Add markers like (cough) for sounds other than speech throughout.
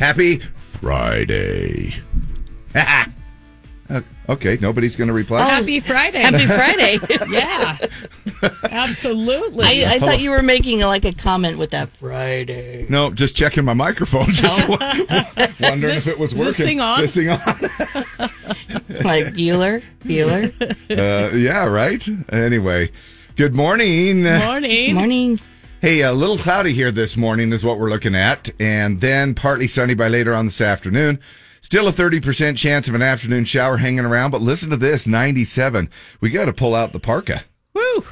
Happy Friday. (laughs) Uh, okay, nobody's going to reply. Happy Friday. Happy Friday. (laughs) yeah. Absolutely. I, I thought you were making like a comment with that Friday. No, just checking my microphone. Just wondering this- if it was is working. this thing on? This thing on. (laughs) Like Bueller, Bueller. Uh, yeah, right. Anyway, good morning. Morning. Morning. Hey, a little cloudy here this morning is what we're looking at, and then partly sunny by later on this afternoon. Still a 30% chance of an afternoon shower hanging around, but listen to this 97. We got to pull out the parka. Woo.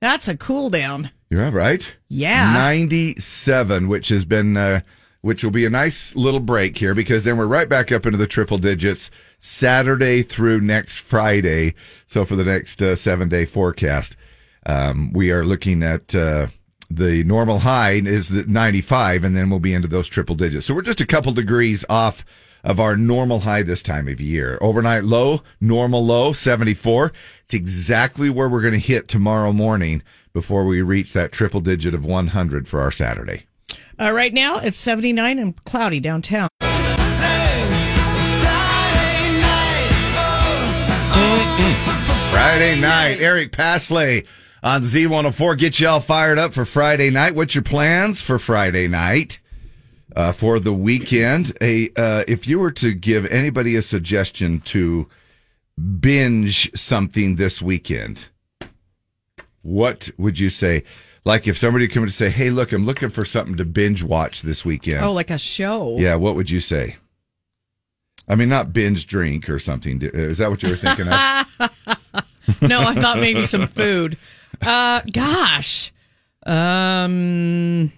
That's a cool down. You're right. Yeah. 97, which has been, uh, which will be a nice little break here because then we're right back up into the triple digits Saturday through next Friday. So for the next uh, seven day forecast, um, we are looking at, uh, the normal high is the 95 and then we'll be into those triple digits. So we're just a couple degrees off of our normal high this time of year. Overnight low, normal low, 74. It's exactly where we're going to hit tomorrow morning before we reach that triple digit of 100 for our Saturday. Uh, right now, it's 79 and cloudy downtown. Friday night, Eric Paslay on Z104. Get you all fired up for Friday night. What's your plans for Friday night? Uh, for the weekend, a uh, if you were to give anybody a suggestion to binge something this weekend, what would you say? Like if somebody come to say, "Hey, look, I'm looking for something to binge watch this weekend." Oh, like a show. Yeah, what would you say? I mean, not binge drink or something. Is that what you were thinking of? (laughs) no, I thought maybe some (laughs) food. Uh, gosh. Um,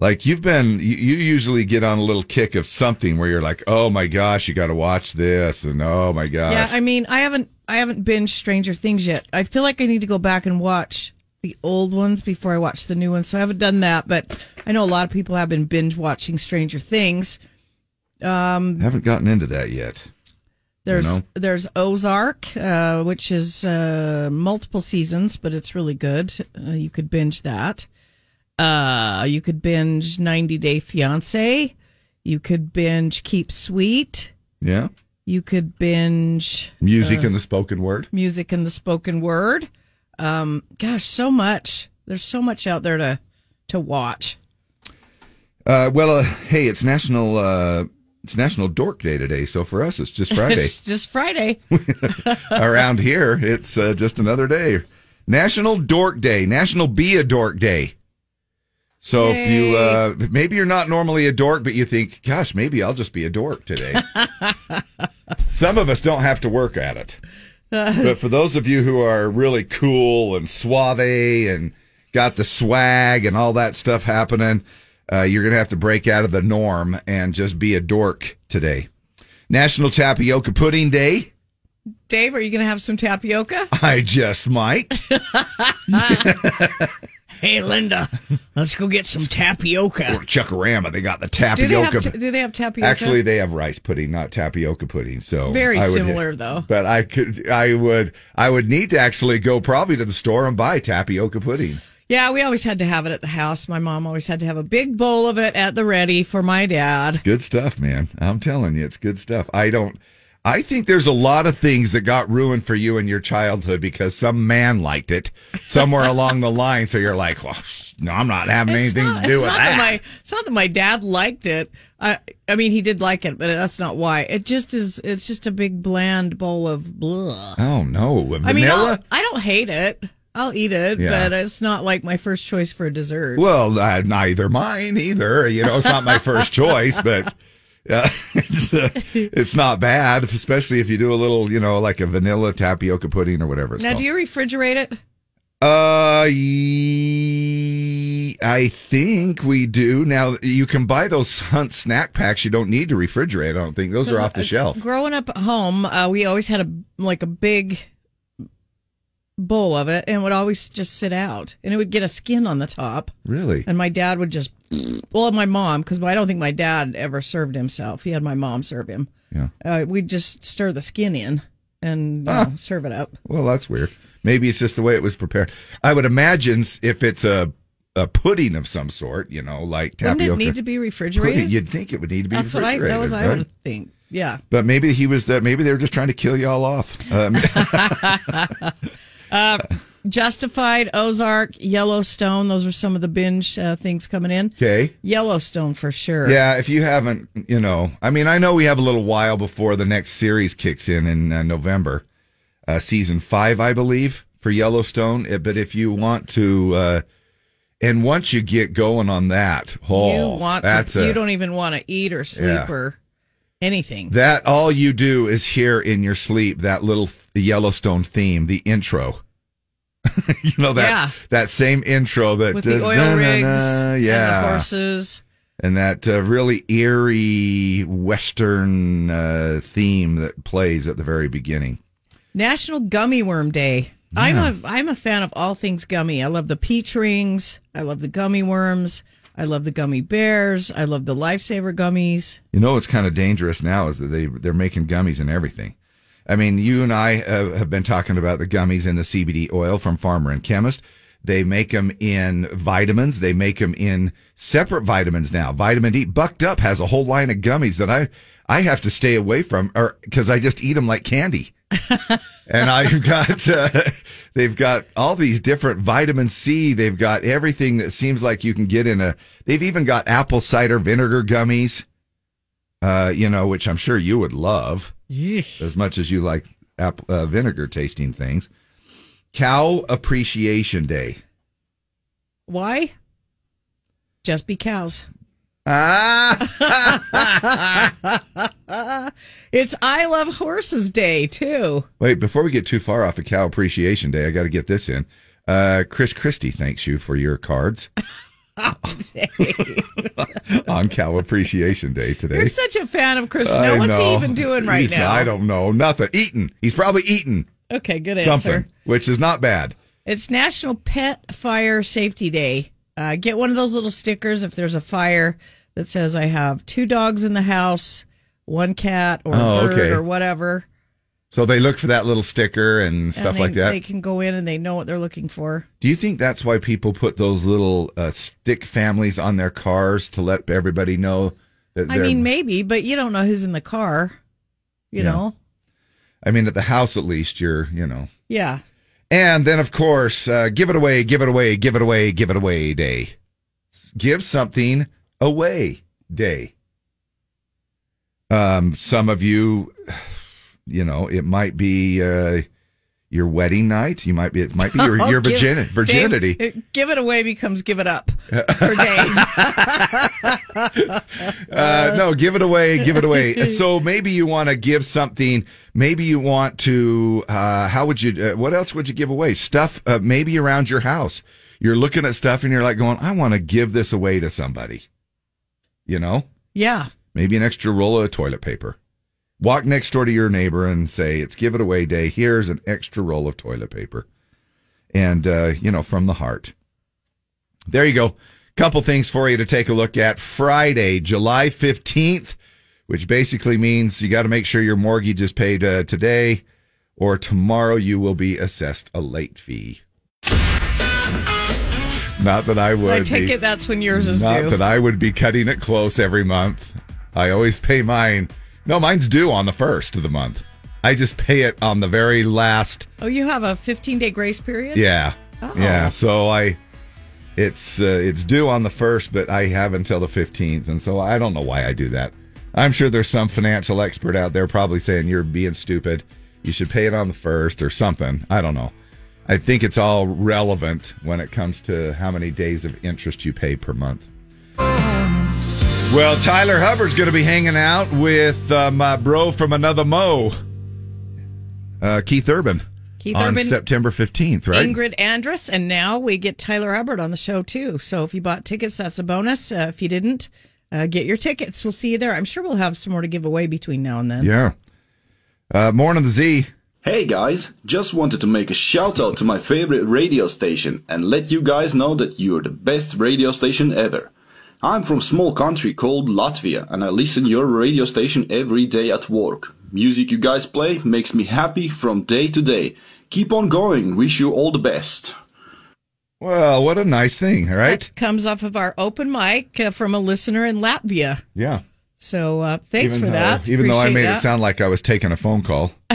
Like you've been, you, you usually get on a little kick of something where you're like, oh my gosh, you got to watch this, and oh my gosh. yeah, I mean, I haven't, I haven't binged Stranger Things yet. I feel like I need to go back and watch the old ones before I watch the new ones. So I haven't done that, but I know a lot of people have been binge watching Stranger Things. Um, haven't gotten into that yet. There's know? there's Ozark, uh, which is uh, multiple seasons, but it's really good. Uh, you could binge that. Uh, you could binge 90 Day Fiance. You could binge Keep Sweet. Yeah, You could binge music Uh, and the spoken word. music and the spoken word. Um, gosh, so much. There's so much out there to to watch. Uh, well, uh, hey, it's national. It's National Dork Day today, so for us, it's just (laughs) Friday. It's just Friday. (laughs) Around here, it's uh, just another day. National Dork Day, National Be a Dork Day. So if you uh, maybe you're not normally a dork, but you think, gosh, maybe I'll just be a dork today. (laughs) Some of us don't have to work at it, but for those of you who are really cool and suave and got the swag and all that stuff happening, uh, you're gonna have to break out of the norm and just be a dork today. National Tapioca Pudding Day. Dave, are you going to have some tapioca? (laughs) I just might. (laughs) Hey, Linda, let's go get some tapioca. or Chuckarama. They got the Do they tapioca. have, ta- do they have tapioca? Actually, they have rice pudding, not tapioca pudding. So Very I would- similar, though. But I could, I would, I would need to actually go probably to the store and buy tapioca pudding. Yeah, we always had to have it at the house. My mom always had to have a big bowl of it at the ready for my dad. Good stuff, man. I'm telling you, it's good stuff. I don't. I think there's a lot of things that got ruined for you in your childhood because some man liked it somewhere (laughs) along the line. So you're like, well, no, I'm not having It's anything not- to do with not that. my, it's not that my dad liked it. I, I mean, he did like it, but that's not why. It just is. It's just a big bland bowl of blah. oh no, vanilla. I mean, I'll, I don't hate it. I'll eat it, Yeah. but it's not like my first choice for a dessert. Well, uh, neither mine either. You know, it's not my first (laughs) choice, but uh, (laughs) it's uh, it's not bad, especially if you do a little, you know, like a vanilla tapioca pudding or whatever now, called. do you refrigerate it? uh, ye- I think we do. Now you can buy those Hunt snack packs. You don't need to refrigerate. I don't think those are off the uh, shelf. Growing up at home, uh, we always had a like a big bowl of it, and would always just sit out, and it would get a skin on the top. Really? And my dad would just, well, my mom, because I don't think my dad ever served himself. He had my mom serve him. Yeah. Uh, we'd just stir the skin in and you Ah. serve it up. Well, that's weird. Maybe it's just the way it was prepared. I would imagine if it's a a pudding of some sort, you know, like Wouldn't tapioca. it need to be pudding. refrigerated? You'd think it would need to be That's what I. That was refrigerated, I would think. Yeah. But maybe he was that. Maybe they were just trying to kill you all off. Um, (laughs) (laughs) Justified, Ozark, Yellowstone. Those are some of the binge uh, things coming in. okay. Yellowstone for sure. Yeah, if you haven't, you know, I mean, I know we have a little while before the next series kicks in in uh, November, uh, season five, I believe, for Yellowstone. Uh, But if you want to, uh, and once you get going on that, oh, you want that's to. a, you don't even want to eat or sleep Yeah. or anything. that all you do is hear in your sleep that little Yellowstone theme, the intro. (laughs) you know that Yeah. that same intro that With the uh, oil na, na, rigs na, and yeah, the horses. and that uh, really eerie western uh, theme that plays at the very beginning. National Gummy Worm Day. I'm a I'm a fan of all things gummy. I love the peach rings. I love the gummy worms. I love the gummy bears. I love the lifesaver gummies. You know what's kind of dangerous now is that they they're making gummies and everything. I mean, you and I uh, have been talking about the gummies and the CBD oil from Farmer and Chemist. They make them in vitamins. They make them in separate vitamins now. Vitamin D. Bucked Up has a whole line of gummies that I I have to stay away from, or because I just eat them like candy. (laughs) and I've got uh, they've got all these different vitamin C. They've got everything that seems like you can get in a. They've even got apple cider vinegar gummies. Uh, you know, which I'm sure you would love as much as you like apple, uh, vinegar tasting things. Cow Appreciation Day. Why? Just be cows. Ah, (laughs) (laughs) It's I Love Horses Day too. wait! Before we get too far off of Cow Appreciation Day, I got to get this in. Uh, Chris Christie thanks you for your cards (laughs) (laughs) on Cow Appreciation Day today. You're such a fan of Chris. I Now, what's he even doing right He's- now? I don't know. Nothing. Eating. He's probably eating Okay, good something, answer. which is not bad. It's National Pet Fire Safety Day. Uh, get one of those little stickers if there's a fire that says I have two dogs in the house, one cat or Oh, a bird okay. or whatever. So they look for that little sticker and stuff and they, like that. They can go in and they know what they're looking for. Do you think that's why people put those little uh, stick families on their cars to let everybody know that I mean, maybe, but you don't know who's in the car. You Yeah. know? I mean, at the house at least, you're, you know. Yeah. And then, of course, uh, give it away, give it away, give it away, give it away day. Give something away day. Um, some of you, you know, it might be uh, your wedding night. You might be, it might be your, your (laughs) virgin- virginity. Dave, give it away becomes give it up for (laughs) Dave. (laughs) Uh, no, give it away, give it away. So maybe you want to give something. Maybe you want to. Uh, how would you? Uh, what else would you give away? Stuff. Uh, maybe around your house. You're looking at stuff and you're like going, I want to give this away to somebody. You know, yeah. maybe an extra roll of toilet paper. Walk next door to your neighbor and say, "It's give it away day. Here's an extra roll of toilet paper," and uh, you know, from the heart. There you go. Couple things for you to take a look at. Friday, July 15th, which basically means you got to make sure your mortgage is paid uh, today or tomorrow you will be assessed a late fee. Not that I would I take be. it that's when yours is Not due. Not that I would be cutting it close every month. I always pay mine. No, mine's due on the first of the month. I just pay it on the very last. oh, you have a 15 day grace period? Yeah, Oh. yeah. So I, it's uh, it's due on the first, but I have until the fifteenth, and so I don't know why I do that. I'm sure there's some financial expert out there probably saying you're being stupid. You should pay it on the first or something. I don't know. I think it's all relevant when it comes to how many days of interest you pay per month. Well, Tyler Hubbard's going to be hanging out with uh, my bro from another Mo, uh, Keith Urban, Keith on Urban, September 15th, right? Ingrid Andress, and now we get Tyler Hubbard on the show too. So if you bought tickets, that's a bonus. Uh, if you didn't, uh, get your tickets. We'll see you there. I'm sure we'll have some more to give away between now and then. Yeah. Uh, morning, the Z. Hey guys, just wanted to make a shout out to my favorite radio station and let you guys know that you're the best radio station ever. I'm from small country called Latvia and I listen your radio station every day at work. Music you guys play makes me happy from day to day. Keep on going. Wish you all the best. Well, what a nice thing, all right? That comes off of our open mic uh, from a listener in Latvia. Yeah. So uh, thanks even for though, that. Even though I made that. it sound like I was taking a phone call. (laughs) (laughs)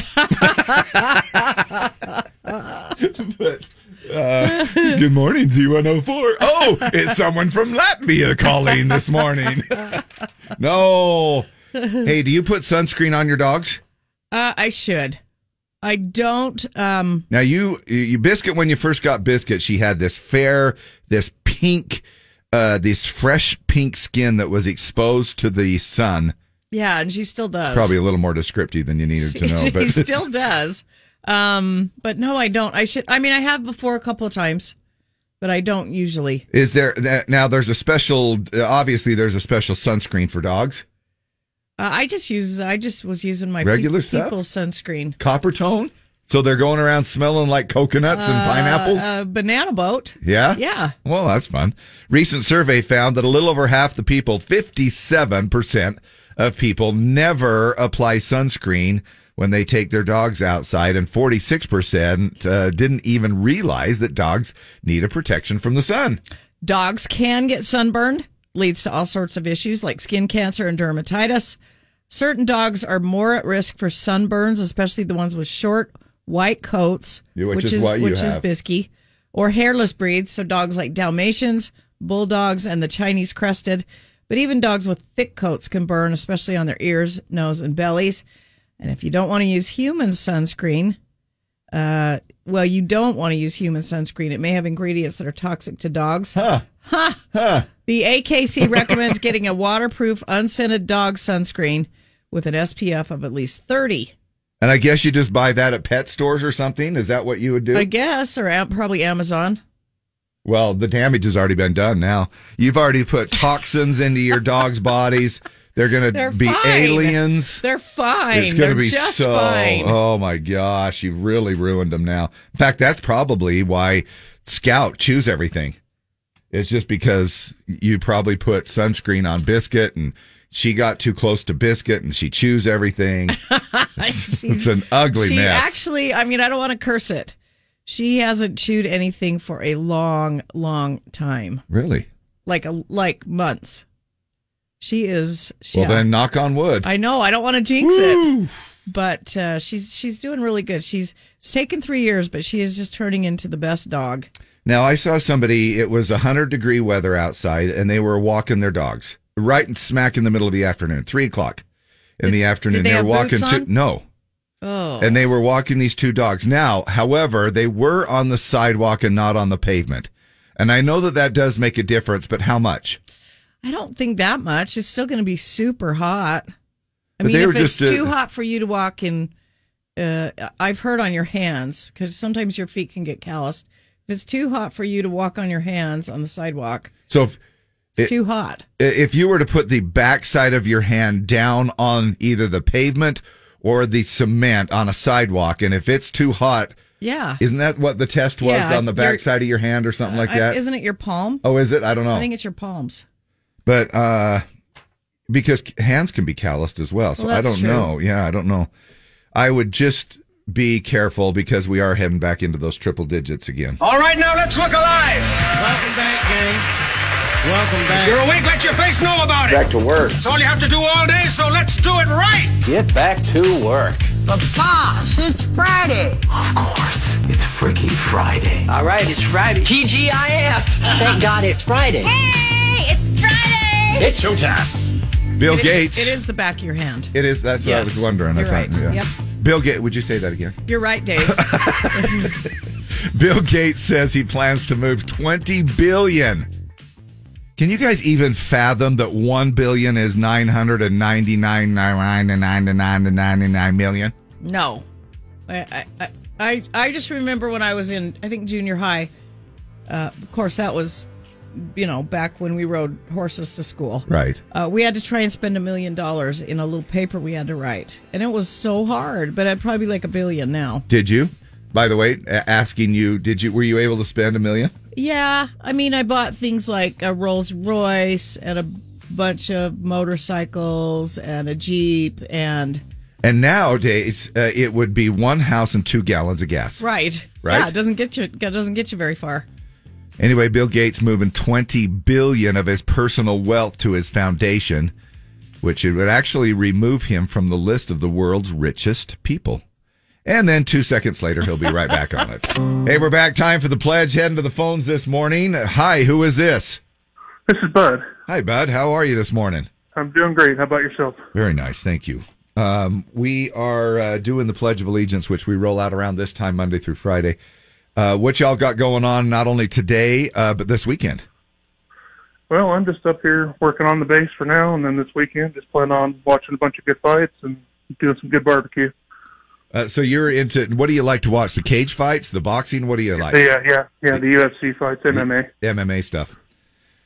but uh, good morning, Z104. Oh, it's someone from Latvia calling this morning. (laughs) no. Hey, do you put sunscreen on your dogs? Uh, I should. I don't. Um, Now you you biscuit when you first got biscuit, she had this fair, this pink, uh, this fresh pink skin that was exposed to the sun. yeah, and she still does. Probably a little more descriptive than you needed to (laughs) know, she but still does. Um, but no, I don't. I should. I mean, I have before a couple of times, but I don't usually. Is there now? There's a special. uh, Obviously, there's a special sunscreen for dogs. Uh, I just use. I just was using my Regular pe- stuff? sunscreen. Copper tone. So they're going around smelling like coconuts and pineapples. Uh, banana boat. yeah. Yeah. Well, that's fun. Recent survey found that a little over half the people, 57% of people, never apply sunscreen when they take their dogs outside, and 46% uh, didn't even realize that dogs need a protection from the sun. Dogs can get sunburned, leads to all sorts of issues like skin cancer and dermatitis. Certain dogs are more at risk for sunburns, especially the ones with short white coats, Yeah, which is what you which have. is Bisky, or hairless breeds. So dogs like Dalmatians, bulldogs, and the Chinese crested. But even dogs with thick coats can burn, especially on their ears, nose, and bellies. And if you don't want to use human sunscreen, uh, well, you don't want to use human sunscreen. It may have ingredients that are toxic to dogs. Huh. Huh. The AKC recommends getting a waterproof, unscented dog sunscreen with an SPF of at least 30. And I guess you just buy that at pet stores or something. Is that what you would do? I guess, or am- probably Amazon. Well, the damage has already been done now. You've already put toxins into your dog's bodies. They're going to be fine. aliens. They're fine. It's going to be just so. fine. Oh my gosh, you've really ruined them now. In fact, that's probably why Scout chews everything. It's just because you probably put sunscreen on Biscuit and she got too close to Biscuit and she chews everything. (laughs) (laughs) it's an ugly she mess. actually, I mean, I don't want to curse it. She hasn't chewed anything for a long, long time, really? like a like months. She is. She, Well, then knock on wood. I know. I don't want to jinx it, but uh, she's she's doing really good. She's it's taken three years, but she is just turning into the best dog. Now I saw somebody. It was hundred degree weather outside, and they were walking their dogs right in smack in the middle of the afternoon, three o'clock in the afternoon. they were have walking to no, Oh, and they were walking these two dogs. Now, however, they were on the sidewalk and not on the pavement, and I know that that does make a difference. But how much? I don't think that much. It's still going to be super hot. I But mean, if it's uh, too hot for you to walk in, uh, I've heard on your hands because sometimes your feet can get calloused. If it's too hot for you to walk on your hands on the sidewalk, So if it's It- too hot. if you were to put the backside of your hand down on either the pavement or the cement on a sidewalk, and if it's too hot, Yeah. isn't that what the test was Yeah, on the backside of your hand or something like that? isn't it your palm? oh, is it? I don't know. I think it's your palms. But uh because hands can be calloused as well so Well, i don't true. know yeah i don't know i would just be careful because we are heading back into those triple digits again All right, now let's look alive. Welcome back, gang. Welcome back. You're awake, let your face know about it. Back to work. That's all you have to do all day, so let's do it right. Get back to work. But boss, it's Friday. Of course, it's Freaky Friday. All right, it's Friday. TGIF. Thank God it's Friday. Hey, it's Friday! It's showtime. bill It is- gates it is the back of your hand. it is that's what i was wondering I you're thought, right. yeah. Yep. bill gates would you say that again You're right, Dave. (laughs) bill gates says he plans to move 20 billion can you guys even fathom that 1 billion is 999 million No, I, I- I, I, I just remember when I was in, I think junior high. Uh, of course, that was, you know, back when we rode horses to school. right Uh, we had to try and spend a million dollars in a little paper we had to write, and it was so hard. But I'd probably be like a billion now. did you by the way asking you did you were you able to spend a million Yeah, I mean, I bought things like a Rolls Royce and a bunch of motorcycles and a Jeep and And nowadays, uh, it would be one house and two gallons of gas. right, Right. Yeah, it doesn't get you. It doesn't get you very far. Anyway, Bill Gates moving 20 billion of his personal wealth to his foundation, which it would actually remove him from the list of the world's richest people. And then two seconds later, he'll be right back on it. (laughs) Hey, we're back. Time for the pledge. Heading to the phones this morning. Hi, who is this? This is Bud. Hi, Bud. How are you this morning? I'm doing great. How about yourself? Very nice. Thank you. Um, we are uh, doing the Pledge of Allegiance, which we roll out around this time, Monday through Friday. Uh, what y'all got going on not only today, uh, but this weekend? Well, I'm just up here working on the base for now, and then this weekend just plan on watching a bunch of good fights and doing some good barbecue. Uh, so you're into what do you like to watch? The cage fights, the boxing? What do you like? Yeah, yeah, yeah. The UFC fights, MMA. MMA stuff.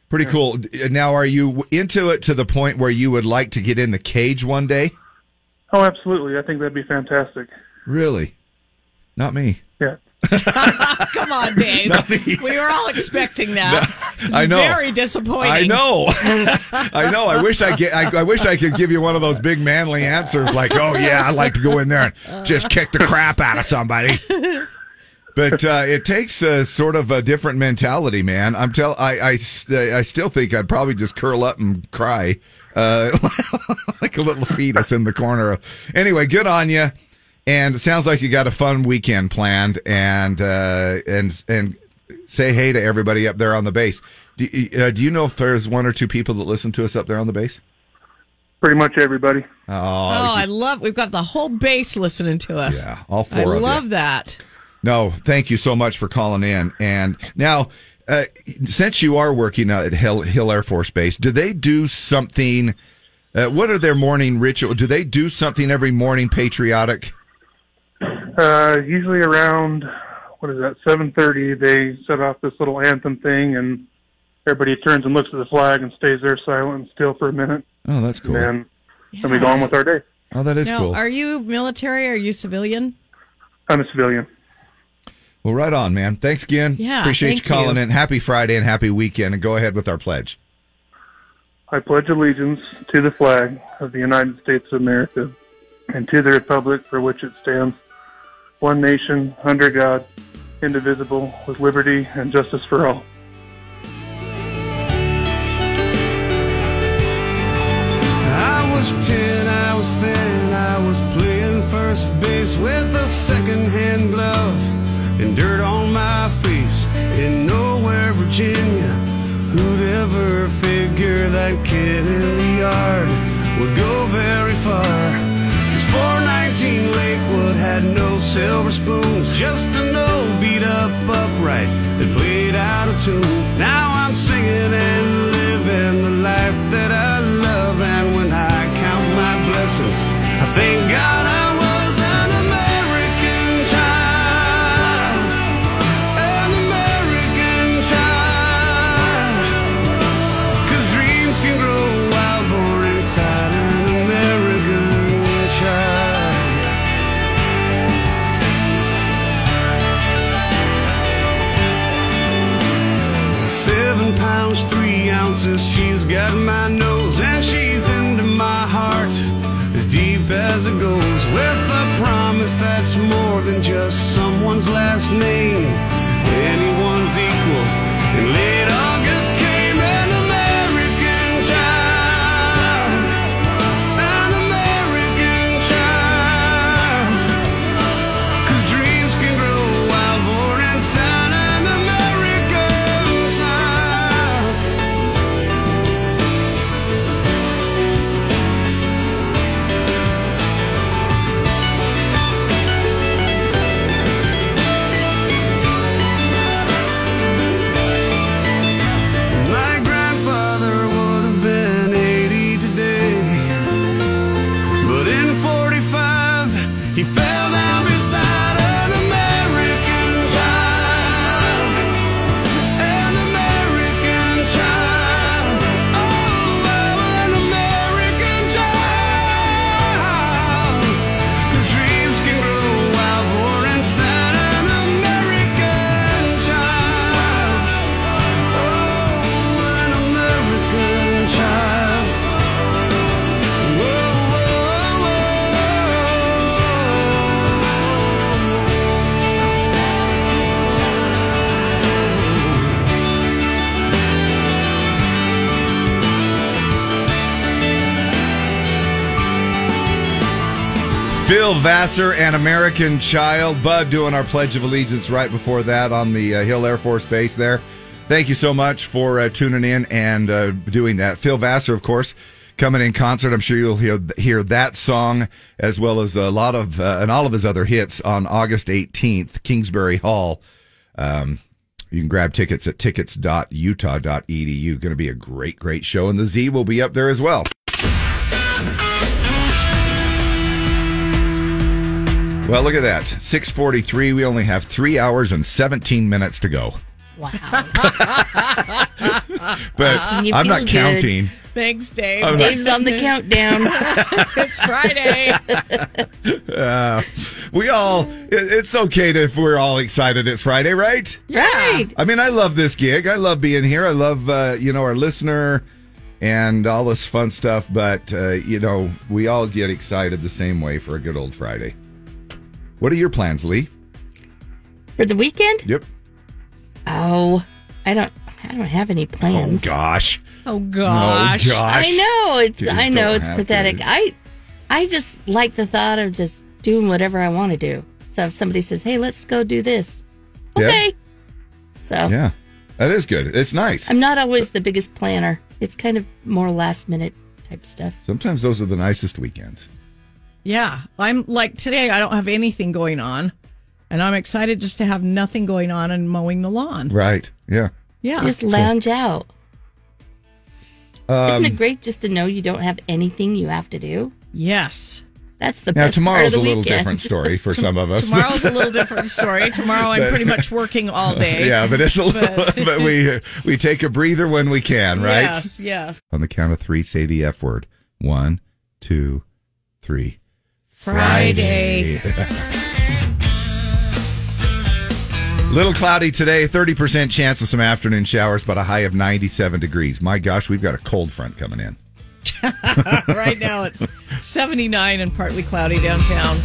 Pretty cool. Now, are you into it to the point where you would like to get in the cage one day? Oh, absolutely. I think that'd be fantastic. Really? Not me. (laughs) Come on, Dave. (laughs) we were all expecting that. It's I know. Very disappointing. I know. (laughs) I know. I wish I get. I, I wish I could give you one of those big manly answers, like, "Oh yeah, I'd like to go in there and just kick the crap out of somebody." But uh, it takes a sort of a different mentality, man. I'm tell. I, I I still think I'd probably just curl up and cry, uh, like a little fetus in the corner. Anyway, good on you. And it sounds like you got a fun weekend planned, and uh, and and say hey to everybody up there on the base. Do, uh, do you know if there's one or two people that listen to us up there on the base? Pretty much everybody. Oh, Oh, I love. We've got the whole base listening to us. Yeah, all four I of you. love that. No, thank you so much for calling in. And now, uh, since you are working at Hill, Hill Air Force Base, do they do something? Uh, what are their morning ritual? Do they do something every morning patriotic? Uh, usually around what is that? Seven thirty. They set off this little anthem thing, and everybody turns and looks at the flag and stays there silent and still for a minute. Oh, that's cool. And then, then we go on with our day. Oh, that is now, cool. are you military? Are you civilian? I'm a civilian. Well, right on, man. Thanks again. Yeah, Appreciate thank you calling you. in. Happy Friday and happy weekend. And go ahead with our pledge. I pledge allegiance to the flag of the United States of America and to the republic for which it stands, one nation, under God, indivisible, with liberty and justice for all. I was ten, I was thin, I was playing first base with a second-hand glove and dirt on my face in nowhere, Virginia. Who'd ever figure that kid in the yard would go very far? Cause 419 Lakewood had no silver spoons, just an old beat up upright that played out of tune. Now I'm singing and living the life that I love, and when I count my blessings, I thank God got my nose and she's into my heart. As deep as it goes with a promise that's more than just someone's last name, Phil Vassar and American Child. Bud doing our Pledge of Allegiance right before that on the uh, Hill Air Force Base there. Thank you so much for uh, tuning in and uh, doing that. Phil Vassar, of course, coming in concert. I'm sure you'll hear hear that song as well as a lot of uh, and all of his other hits on August 18th, Kingsbury Hall. Um, you can grab tickets at tickets.utah.edu. Going to be a great, great show, and the Z will be up there as well. Well, look at that. 643. We only have three hours and 17 minutes to go. Wow. (laughs) But You I'm not good. counting. Thanks, Dave. I'm not- Dave's on the countdown. (laughs) it's Friday. (laughs) Uh, we all, it- it's okay to, if we're all excited it's Friday, right? Right. I mean, I love this gig. I love being here. I love, uh, you know, our listener and all this fun stuff. But, uh, you know, we all get excited the same way for a good old Friday. What are your plans, Lee? For the weekend? Yep. Oh, I don't. I don't have any plans. Oh Gosh. Oh, oh gosh. Oh, gosh. I know it's. You I know it's pathetic. to. I, I just like the thought of just doing whatever I want to do. So if somebody says, "Hey, let's go do this," Yeah. okay. So Yeah. That is good. It's nice. I'm not always the biggest planner. It's kind of more last minute type stuff. Sometimes those are the nicest weekends. Yeah, I'm like today. I don't have anything going on, and I'm excited just to have nothing going on and mowing the lawn. Right. Yeah. Yeah, Just lounge out. Um, Isn't it great just to know you don't have anything you have to do? yes. That's the now, best part of tomorrow's the a little weekend. different story for some of (laughs) us. Tomorrow's a little (laughs) different story. Tomorrow I'm pretty much working all (laughs) day. yeah, but it's a little, But- but we we take a breather when we can, right? Yes, yes. On the count of three, say the F word. One, two, three. Friday. (laughs) Little cloudy today, 30% chance of some afternoon showers, but a high of 97 degrees. My gosh, we've got a cold front coming in. (laughs) right now it's 79 and partly cloudy downtown.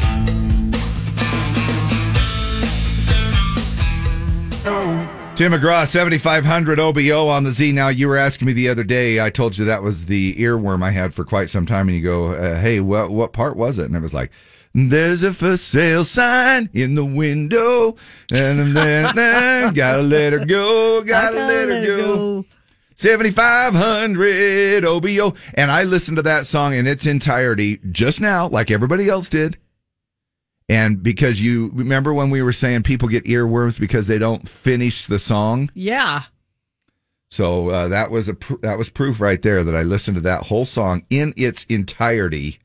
Oh. Tim McGraw, 7500 OBO on the Z. Now, you were asking me the other day, I told you that was the earworm I had for quite some time, and you go, uh, hey, what, what part was it? And it was like, there's a for sale sign in the window, and then (laughs) gotta let her go, gotta, let, her go. 7500 OBO. And I listened to that song in its entirety just now, like everybody else did. And because you remember when we were saying people get earworms because they don't finish the song. Yeah. So uh, that was a pr- that was proof right there that I listened to that whole song in its entirety.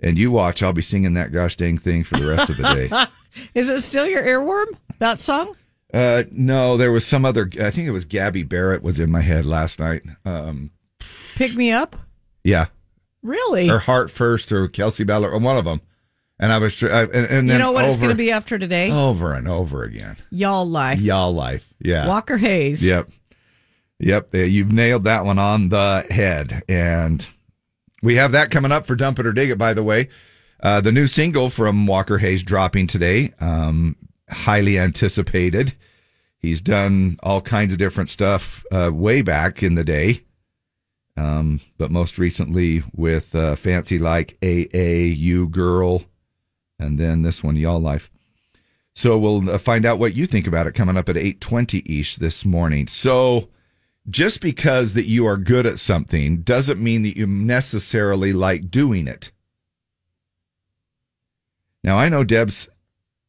And you watch, I'll be singing that gosh dang thing for the rest of the day. (laughs) Is it still your earworm? That song? Uh, no, there was some other. I think it was Gabby Barrett was in my head last night. Um, Pick me up? yeah, Really? or Heart First or Kelsey Ballard or one of them. And I was, I, and, and you know what it's going to be after today? over and over again. Y'all life. Y'all life, yeah. Walker Hayes. Yep. Yep. You've nailed that one on the head. And we have that coming up for Dump It or Dig It, by the way. Uh, the new single from Walker Hayes dropping today. Um, highly anticipated. He's done all kinds of different stuff uh, way back in the day. Um, but most recently with uh, Fancy Like AA, You Girl, and then this one, Y'all Life. So we'll uh, find out what you think about it coming up at 8:20 ish this morning. So just because that you are good at something doesn't mean that you necessarily like doing it. Now I know Deb's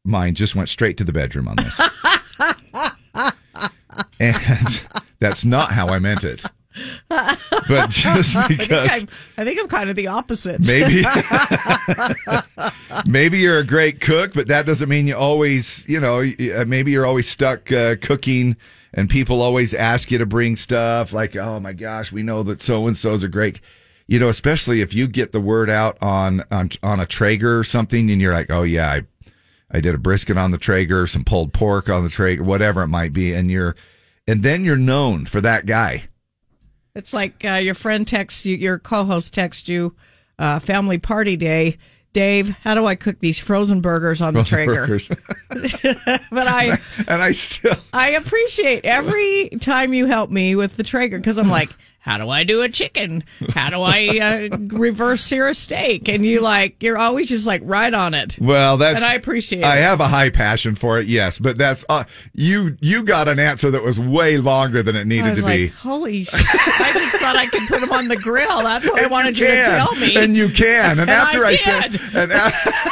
mind just went straight to the bedroom on this. (laughs) and (laughs) that's not how I meant it. But just (laughs) I think, because I'm, I think I'm kind of the opposite. Maybe. (laughs) maybe you're a great cook, but that doesn't mean you always, you know, uh, maybe you're always stuck uh, cooking and people always ask you to bring stuff like, oh my gosh, we know that so and so's a great, you know, especially if you get the word out on, on, on a Traeger or something and you're like, oh yeah, I, I did a brisket on the Traeger, some pulled pork on the Traeger, whatever it might be. And you're, and then you're known for that guy. It's like uh, your friend texts you, your co-host texts you, uh, family party day. Dave, how do I cook these frozen burgers on the Traeger? Burgers. (laughs) but I, (laughs) and I still, I appreciate every time you help me with the Traeger because I'm like, how do I do a chicken? How do I uh, reverse sear a steak? And you like, you're always just like right on it. Well, that's And I appreciate I it. have a high passion for it, yes, but that's uh, you. You got an answer that was way longer than it needed was to like, be. holy shit. I just thought I could put them on the grill. That's what I wanted you, to tell me. and you can. And, And after I I, said, and (laughs) a-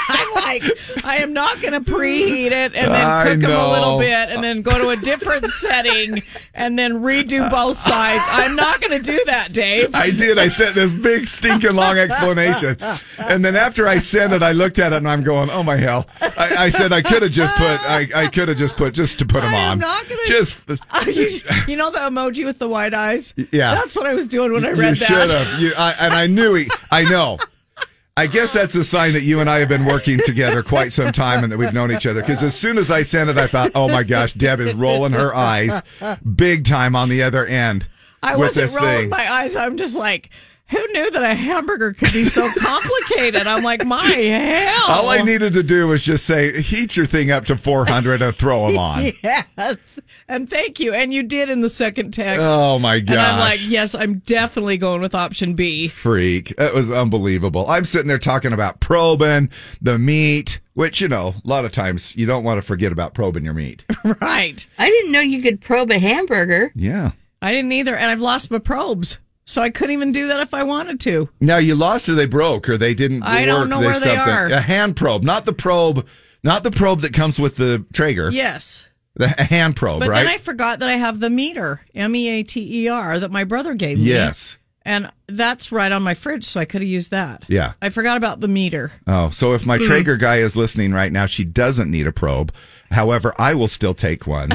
I'm like, I am not going to preheat it and then cook them a little bit and then go to a different setting and then redo both sides. I'm not going to do that, Dave. I did. I sent this big stinking long explanation, and then after I sent it, I looked at it and I'm going, "Oh my hell!" I, I said I could have just put. I, I could have just put just to put them on. not gonna- just. (laughs) You, you know the emoji with the wide eyes? Yeah. That's what I was doing when I you read should that. have. You, I, and I knew he. I know. I guess that's a sign that you and I have been working together quite some time and that we've known each other. Because as soon as I sent it, I thought, "Oh my gosh, Deb is rolling her eyes big time on the other end I with wasn't this rolling thing." my eyes. I'm just like, who knew that a hamburger could be so complicated? I'm like, my hell. All I needed to do was just say, "Heat your thing up to 400 and throw them on." (laughs) Yes. And thank you. And you did in the second text. Oh, my God. And I'm like, yes, I'm definitely going with option B. freak. It was unbelievable. I'm sitting there talking about probing the meat, which, you know, a lot of times you don't want to forget about probing your meat. (laughs) Right. I didn't know you could probe a hamburger. Yeah. I didn't either. And I've lost my probes. So I couldn't even do that if I wanted to. Now you lost or they broke or they didn't I work. don't know There's where they something. are. A hand probe, not the probe, not the probe that comes with the Traeger. Yes. The hand probe, But right? then I forgot that I have the Meater, M E A T E R, that my brother gave me. yes. And that's right on my fridge, so I could have used that. Yeah. I forgot about the Meater. Oh, so if my mm. Traeger guy is listening right now, she doesn't need a probe. However, I will still take one.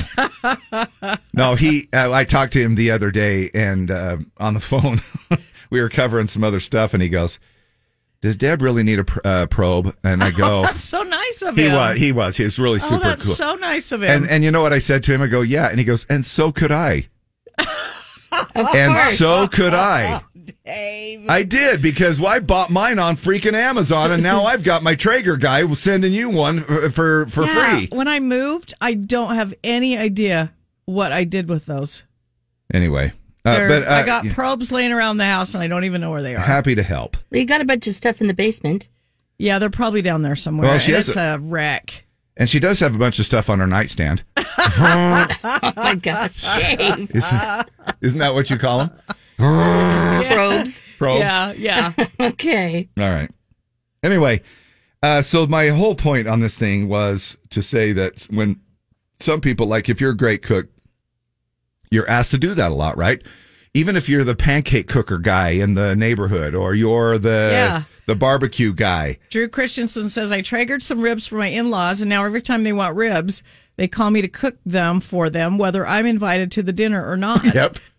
(laughs) no, he. Uh, I talked to him the other day, and uh, on the phone, (laughs) we were covering some other stuff, and he goes, "Does Deb really need a pr- uh, probe?" And I go, (laughs) That's so nice of him." "He was. He was. He was really super oh, that's cool." so nice of him. and and you know what I said to him? I go, "Yeah," and he goes, "And so could I." and so could I. Dave. I did because well, I bought mine on freaking Amazon, and now I've got my Traeger guy sending you one for for, for Yeah, free. When I moved, I don't have any idea what I did with those. Anyway, uh, but uh, I got yeah, probes laying around the house, and I don't even know where they are. happy to help. You got a bunch of stuff in the basement. yeah, they're probably down there somewhere. Well, she and has it's a wreck. And she does have a bunch of stuff on her nightstand. (laughs) Oh my gosh, Dave. Isn't, isn't that what you call them? Probes. Probes. Yeah, yeah. (laughs) Okay. All right. Anyway, uh, so my whole point on this thing was to say that when some people, like if you're a great cook, you're asked to do that a lot, right? Even if you're the pancake cooker guy in the neighborhood or you're the Yeah. the barbecue guy. Drew Christensen says I Traegered some ribs for my in-laws, and now every time they want ribs, they call me to cook them for them, whether I'm invited to the dinner or not. (laughs) Yep. (laughs)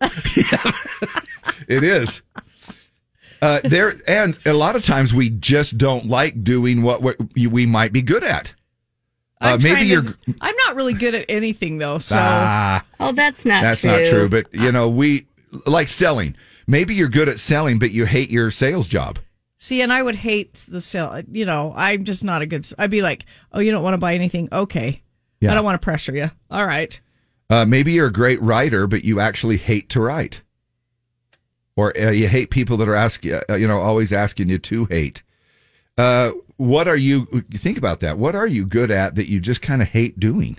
it is. Uh, there and a lot of times we just don't like doing what, what we might be good at. Uh, I'm maybe you're to- I'm not really good at anything though, so ah, Oh, that's not that's true. not true. But you know, we like selling. Maybe you're good at selling, but you hate your sales job. see, and I would hate the sale. You know, I'm just not a good. I'd be like, oh, you don't want to buy anything? Okay, Yeah. I don't want to pressure you. All right. Uh, maybe you're a great writer, but you actually hate to write, or uh, you hate people that are asking, uh, you know, always asking you to hate. Uh, what are you? Think about that. What are you good at that you just kind of hate doing?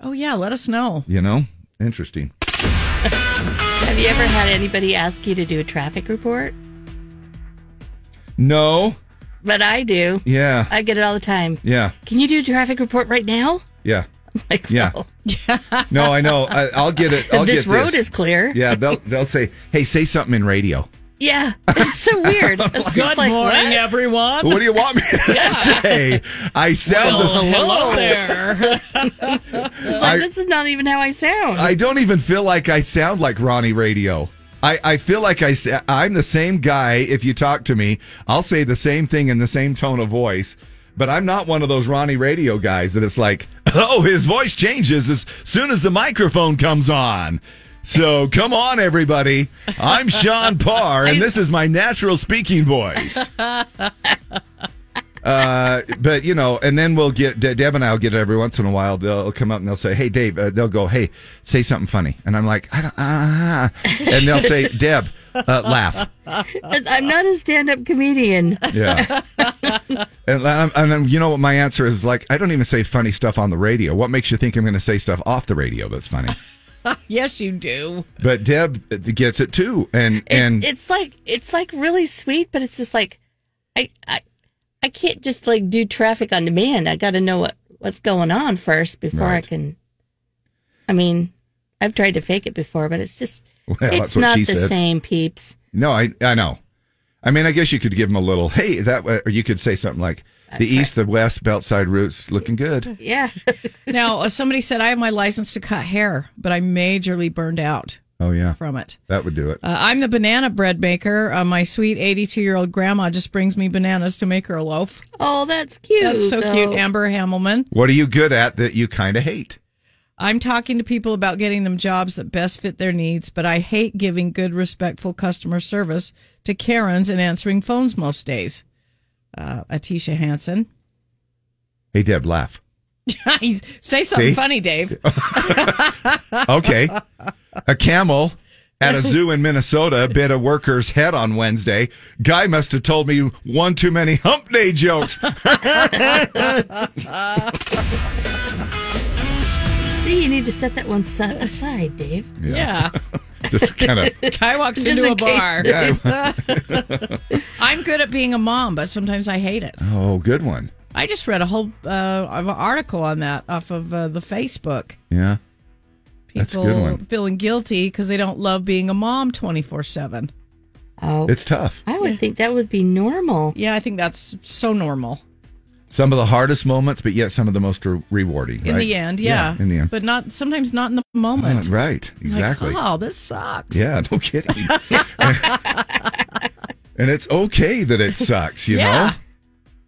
Oh yeah, let us know. You know, interesting. (laughs) Have you ever had anybody ask you to do a traffic report? No. But I do. Yeah. I get it all the time. Yeah. Can you do a traffic report right now? Yeah. Like, Yeah. well, No, I know. I, I'll get it. I'll this get road is clear. Yeah, they'll they'll say, "Hey, say something in radio." Yeah, it's so weird. (laughs) It's Good like, morning, what? everyone. What do you want me to say? I sound Well, the hello. there. (laughs) It's like, I- this is not even how I sound. I don't even feel like I sound like Ronnie Radio. I, I feel like I, I'm the same guy. If you talk to me, I'll say the same thing in the same tone of voice. But I'm not one of those Ronnie Radio guys that it's like, (laughs) oh, his voice changes as soon as the microphone comes on. So come on, everybody. I'm Sean Parr, and this is my natural speaking voice. (laughs) Uh, but you know, and then we'll get De- Deb and I'll get it every once in a while. They'll come up and they'll say, "Hey, Dave," uh, they'll go, "Hey, say something funny," and I'm like, "I don't," ah, and they'll say, (laughs) "Deb, Uh, laugh. I'm not a stand-up comedian. Yeah. and, um, and then, you know what my answer is like? I don't even say funny stuff on the radio. What makes you think I'm going to say stuff off the radio that's funny? (laughs) yes, you do. But Deb gets it too, and It- and it's like it's like really sweet, but it's just like I I I can't just like do traffic on demand. I got to know what what's going on first before Right. I can. I mean, I've tried to fake it before, but it's just (laughs) Well, that's it's what not she the said. same, peeps. no, I I know. I mean, I guess you could give them a little, hey, that, way- or you could say something like, the east, the west, belt side routes looking good. Yeah. (laughs) now, uh, somebody said I have my license to cut hair, but I'm majorly burned out Oh yeah, from it. that would do it. Uh, I'm the banana bread maker. Uh, my sweet 82 year old grandma just brings me bananas to make her a loaf. Oh, that's cute. That's so though. cute, Amber Hammelman. What are you good at that you kind of hate? I'm talking to people about getting them jobs that best fit their needs, but I hate giving good, respectful customer service to Karens and answering phones most days. Uh, Atisha Hansen. Hey, Deb, laugh. (laughs) Say something See? funny, Dave. (laughs) Okay. a camel at a zoo in Minnesota bit a worker's head on Wednesday. Guy must have told me one too many hump day jokes. (laughs) See, you need to set that one si- aside, Dave. Yeah. (laughs) Just kind of. (laughs) Guy walks Just into a in case. bar. Yeah. (laughs) I'm good at being a mom, but sometimes I hate it. Oh, good one. I just read a whole uh, of an article on that off of uh, the Facebook. Yeah. People That's a good one. feeling guilty because they don't love being a mom 24 7. Oh, It's tough. I would think that would be normal. Yeah, I think that's so normal. Some of the hardest moments, but yet some of the most re- rewarding. In right? the end, yeah. In the end. But not sometimes not in the moment. Oh, right. Like, Exactly. oh, this sucks. Yeah, no kidding. (laughs) and it's okay that it sucks, you Yeah. know?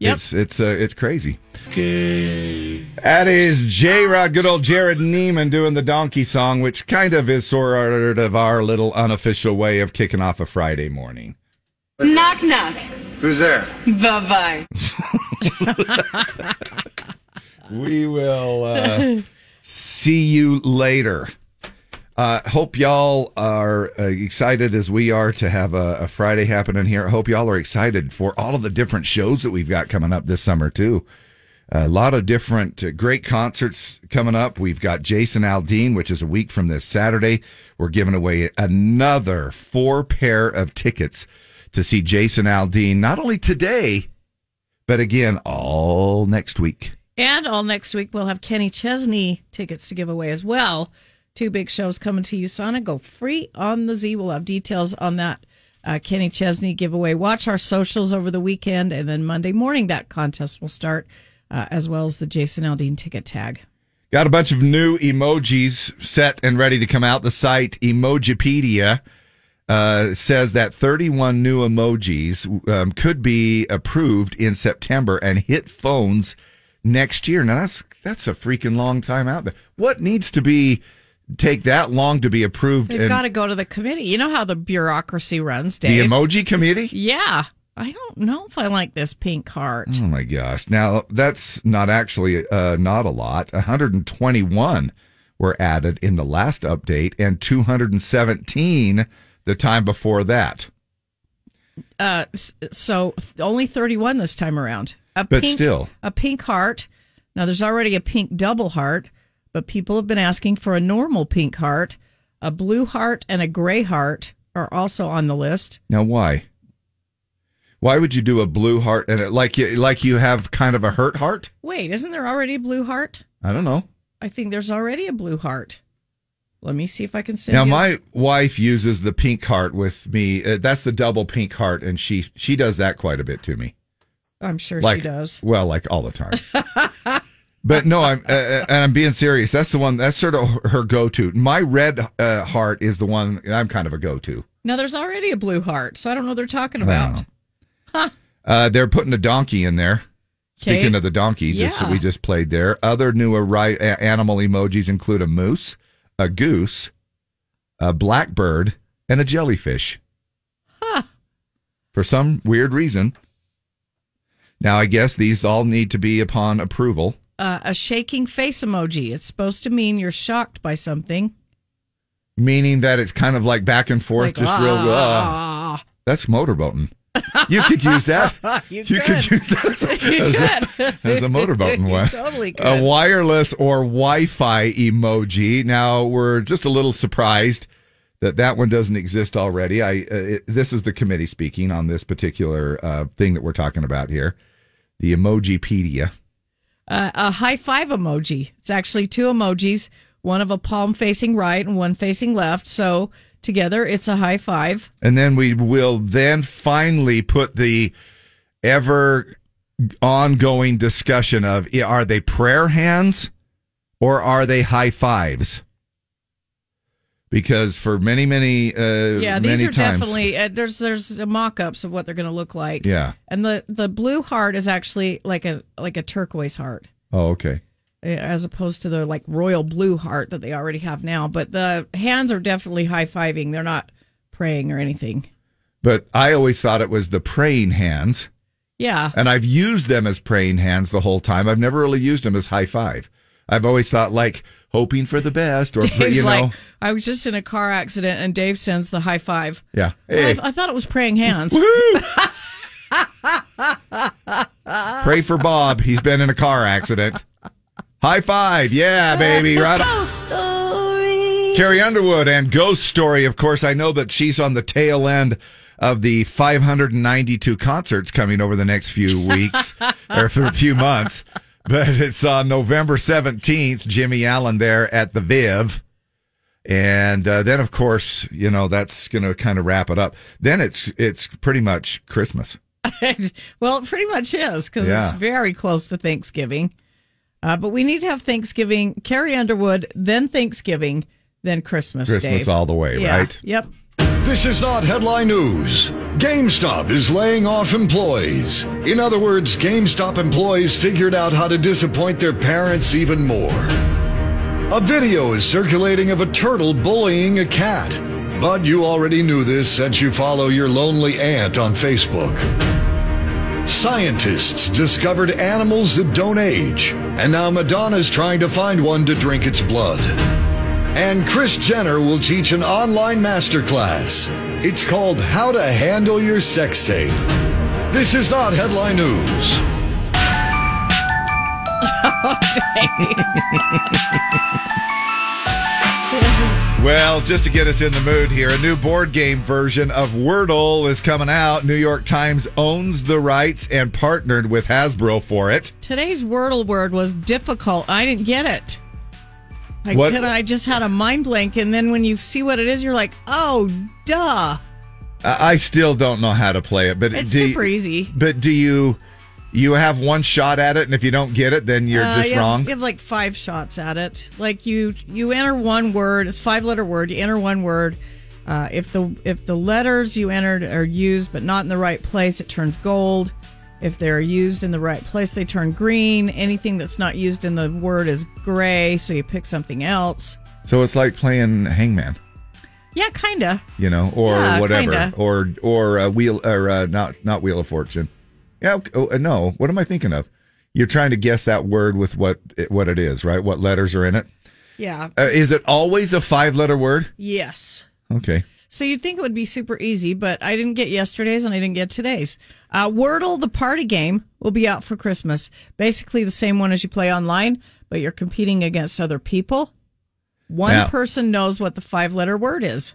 Yep. It's it's uh, it's crazy. Okay. That is J Rod, good old Jared Neiman doing the donkey song, which kind of is sort of our little unofficial way of kicking off a Friday morning. Knock knock. Who's there? Bye bye. (laughs) We will uh, see you later. Uh, hope y'all are uh, excited as we are to have a, a Friday happening here. I hope y'all are excited for all of the different shows that we've got coming up this summer too. A lot of different uh, great concerts coming up. We've got Jason Aldean, which is a week from this Saturday. We're giving away another four pair of tickets to see Jason Aldean, not only today, but again all next week. And all next week, we'll have Kenny Chesney tickets to give away as well. Two big shows coming to USANA. Go free on the Z. We'll have details on that uh, Kenny Chesney giveaway. Watch our socials over the weekend, and then Monday morning, that contest will start, uh, as well as the Jason Aldean ticket tag. Got a bunch of new emojis set and ready to come out. The site Emojipedia uh, says that 31 new emojis um, could be approved in September and hit phones next year. Now that's that's a freaking long time out there. What needs to be take that long to be approved? They've got to go to the committee. You know how the bureaucracy runs, Dave. the emoji committee? yeah. I don't know if I like this pink heart. Oh my gosh! Now that's not actually uh, not a lot. 121 were added in the last update, and 217 the time before that. Uh, so only 31 this time around. A But pink, still. a pink heart. Now there's already a pink double heart, but people have been asking for a normal pink heart. A blue heart and a gray heart are also on the list. Now, why? Why would you do a blue heart and it, like you like you have kind of a hurt heart? Wait, isn't there already a blue heart? I don't know. I think there's already a blue heart. Let me see if I can send Now, you. my wife uses the pink heart with me. Uh, that's the double pink heart, and she she does that quite a bit to me. I'm sure like, she does. Well, like all the time. (laughs) but no, I'm uh, uh, and I'm being serious. That's the one. That's sort of her go to. My red uh, heart is the one I'm kind of a go to. Now there's already a blue heart, so I don't know what they're talking about. Huh. (laughs) Uh, they're putting a donkey in there. Okay. Speaking of the donkey, just Yeah. we just played there. Other new arri- animal emojis include a moose, a goose, a blackbird, and a jellyfish. Huh. For some weird reason. Now, I guess these all need to be upon approval. Uh, a shaking face emoji. It's supposed to mean you're shocked by something. Meaning that it's kind of like back and forth, Like, just real. Uh, ah. that's motorboating. You could use that. (laughs) You could. could. use that as a, (laughs) You as a, could. as a motorboating (laughs) one. Totally A wireless or Wi-Fi emoji. Now we're just a little surprised that that one doesn't exist already. I uh, it, this is the committee speaking on this particular uh, thing that we're talking about here, the Emojipedia. uh, a high five emoji. It's actually two emojis, one of a palm facing right and one facing left. So together, it's a high five. And then we will then finally put the ever ongoing discussion of are they prayer hands or are they high fives? Because for many, many, uh, yeah, these many are times, definitely uh, there's there's mock-ups of what they're going to look like. Yeah. and the the blue heart is actually like a like a turquoise heart. Oh, okay. Uh, As opposed to the like royal blue heart that they already have now, but the hands are definitely high fiving. They're not praying or anything. But I always thought it was the praying hands, Yeah, and I've used them as praying hands the whole time. I've never really used them as high five. I've always thought like hoping for the best, or (laughs) Dave's you know, like, I was just in a car accident, and Dave sends the high five. yeah. I, Hey, I thought it was praying hands. (laughs) pray for Bob. He's been in a car accident. High five, yeah, baby, right. on. Carrie Underwood and Ghost Story. Of course, I know that she's on the tail end of the 592 concerts coming over the next few (laughs) weeks or for a few months. But it's on November 17th, Jimmy Allen there at the Viv. And uh, then, of course, you know, that's going to kind of wrap it up. Then it's it's pretty much Christmas. (laughs) well, it pretty much is because Yeah. it's very close to Thanksgiving. Uh, but we need to have Thanksgiving, Carrie Underwood, then Thanksgiving, then Christmas. Christmas Dave. all the way, Yeah. right? Yep. This is not headline news. GameStop is laying off employees. In other words, GameStop employees figured out how to disappoint their parents even more. A video is circulating of a turtle bullying a cat. But you already knew this since you follow your lonely aunt on Facebook. Scientists discovered animals that don't age, and now Madonna's trying to find one to drink its blood. And Kris Jenner will teach an online masterclass. It's called How to Handle Your Sex Tape. This is not headline news. (laughs) (laughs) Well, just to get us in the mood here, a new board game version of Wordle is coming out. New York Times owns the rights and partnered with Hasbro for it. Today's Wordle word was difficult. I didn't get it. I, What- could, I just had a mind blank, and then when you see what it is, you're like, oh, duh. I still don't know how to play it, but It's do you- super easy. But do you you have one shot at it, and if you don't get it, then you're Uh, just you have- wrong? you have like five shots at it. Like you, you enter one word. It's five letter word. You enter one word. Uh, if the if the letters you entered are used but not in the right place, it turns gold. If they're used in the right place, they turn green. Anything that's not used in the word is gray. So you pick something else. So it's like playing Hangman, Yeah, kinda. you know, or Yeah, whatever, kinda. or or uh, wheel or uh, not not Wheel of Fortune. Yeah, oh, uh, no. What am I thinking of? You're trying to guess that word with what it, what it is, right? What letters are in it? Yeah. Uh, is it always a five letter word? Yes. Okay. So you'd think it would be super easy, but I didn't get yesterday's and I didn't get today's. Uh, Wordle, the party game, will be out for Christmas. Basically the same one as you play online, but you're competing against other people. One Now- person knows what the five letter word is.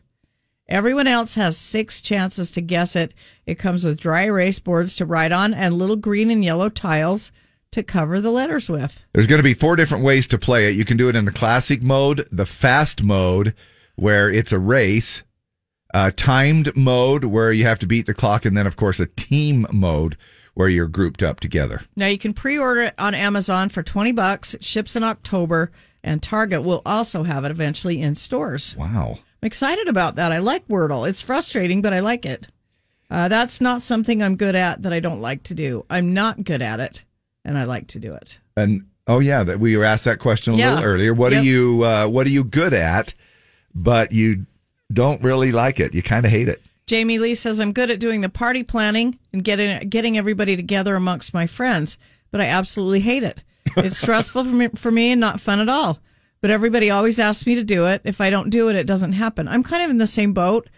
Everyone else has six chances to guess it. It comes with dry erase boards to write on and little green and yellow tiles to cover the letters with. There's going to be four different ways to play it. You can do it in the classic mode, the fast mode, where it's a race, uh, timed mode, where you have to beat the clock, and then, of course, a team mode, where you're grouped up together. Now you can pre-order it on Amazon for 20 bucks. It ships in October and Target will also have it eventually in stores. Wow. I'm excited about that. I like Wordle. It's frustrating, but I like it. Uh, that's not something I'm good at that I don't like to do. I'm not good at it, and I like to do it. And oh yeah, that we were asked that question a Yeah. little earlier. What Yep. are you uh, What are you good at, but you don't really like it? You kind of hate it. Jamie Lee says I'm good at doing the party planning and getting getting everybody together amongst my friends, but I absolutely hate it. It's (laughs) stressful for me, for me and not fun at all. But everybody always asks me to do it. If I don't do it, it doesn't happen. I'm kind of in the same boat.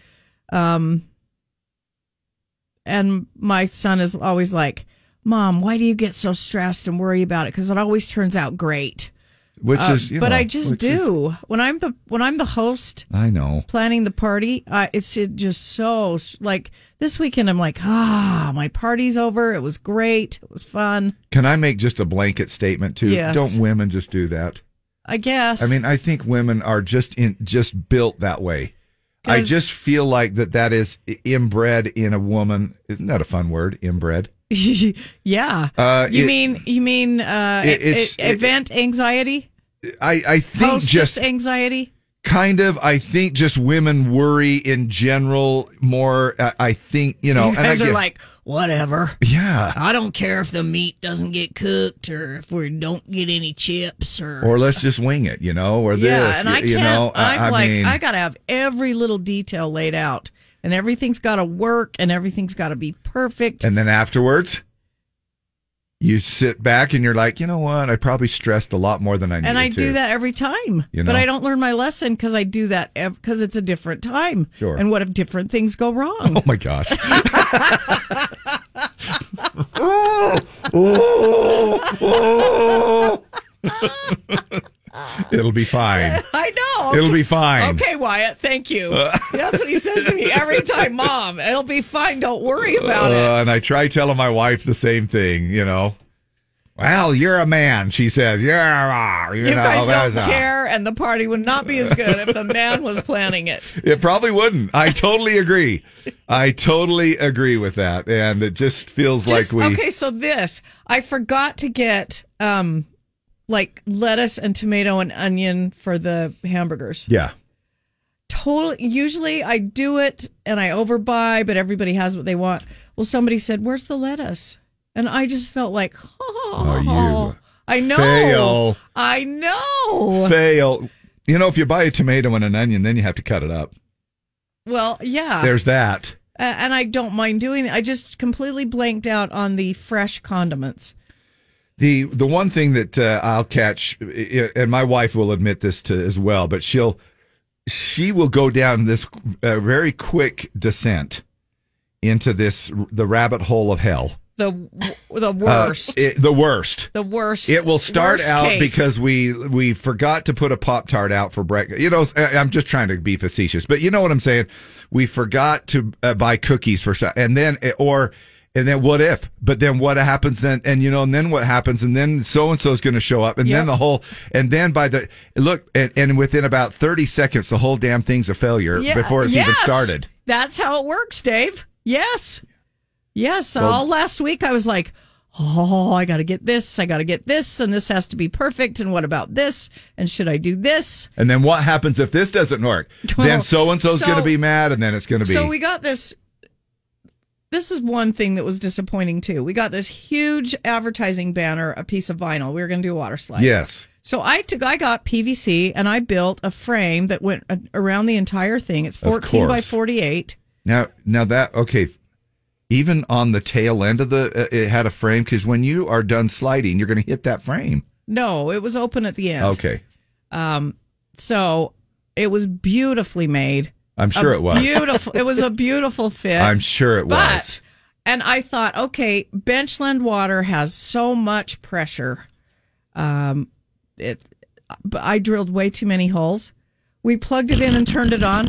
Um, and my son is always like, "Mom, why do you get so stressed and worry about it? Because it always turns out great." Which Uh, is, you but know, I just which is- do when I'm the when I'm the host I know. planning the party. Uh, it's it just so like this weekend. I'm like, ah, my party's over. It was great. It was fun. Can I make just a blanket statement too? Yes. Don't women just do that? I guess. I mean, I think women are just in just built that way. I just feel like that that is inbred in a woman. Isn't that a fun word? Inbred. (laughs) yeah. Uh, you it- mean you mean uh, It- it's- event anxiety, I I think hostess just anxiety. Kind of. I think just women worry in general more. I, I think you know. you and I guys are like, whatever. yeah. I don't care if the meat doesn't get cooked or if we don't get any chips or. Or let's just wing it, you know, or yeah, this, and I you can't. know. I, I'm I like, mean, I gotta have every little detail laid out, and everything's got to work, and everything's got to be perfect. and then afterwards, you sit back and you're like, you know what? I probably stressed a lot more than I needed And I to. do that every time, You but? I don't learn my lesson because I do that because it's a different time. Sure. And what if different things go wrong? Oh my gosh. (laughs) (laughs) (laughs) It'll be fine. (laughs) I know. It'll be fine. Okay, Wyatt. Thank you. (laughs) That's what he says to me every time, Mom. It'll be fine. Don't worry about it. Uh, and I try telling my wife the same thing, you know. Well, you're a man, she says. Yeah, you, You know, guys that's don't a- care, and the party would not be as good if the man was planning it. It probably wouldn't. I totally agree. I totally agree with that. And it just feels Just- like we. okay, so this I forgot to get um like lettuce and tomato and onion for the hamburgers. Yeah. Total. Usually I do it and I overbuy, but everybody has what they want. Well, somebody said, "Where's the lettuce?" And I just felt like, (laughs) oh, oh, you I know, fail. I know. Fail. You know, if you buy a tomato and an onion, then you have to cut it up. Well, yeah. There's that. And I don't mind doing it. I just completely blanked out on the fresh condiments. The the one thing that uh, I'll catch, and my wife will admit this to as well, but she'll she will go down this uh, very quick descent into this the rabbit hole of hell. The the Uh, worst. it- the worst. the worst. It will start out case. because we we forgot to put a pop tart out for breakfast. You know, I'm just trying to be facetious, but you know what I'm saying. We forgot to uh, buy cookies for some, and then or and then what if? But then what happens then? And you know, and then what happens? And then so and so is going to show up, and then the whole, and then by the look, and, and within about 30 seconds, the whole damn thing's a failure Yeah, before it's even started. That's how it works, Dave. Yes. Yes. Well- all last week I was like, oh, I got to get this. I got to get this. And this has to be perfect. And what about this? And should I do this? And then what happens if this doesn't work? (laughs) then so and so's so- going to be mad, and then it's going to be. So we got this. This is one thing that was disappointing too. We got this huge advertising banner, a piece of vinyl. We were going to do a water slide. yes. So I took, I got PVC and I built a frame that went around the entire thing. It's 14 by 48. Now, now that okay, even on the tail end of the, uh, it had a frame because when you are done sliding, you're going to hit that frame. No, it was open at the end. Okay, Um, so it was beautifully made. I'm sure it was. beautiful. it was a beautiful (laughs) fit. I'm sure it but, was. And I thought, okay, Benchland water has so much pressure. Um, it, but I drilled way too many holes. We plugged it in and turned it on.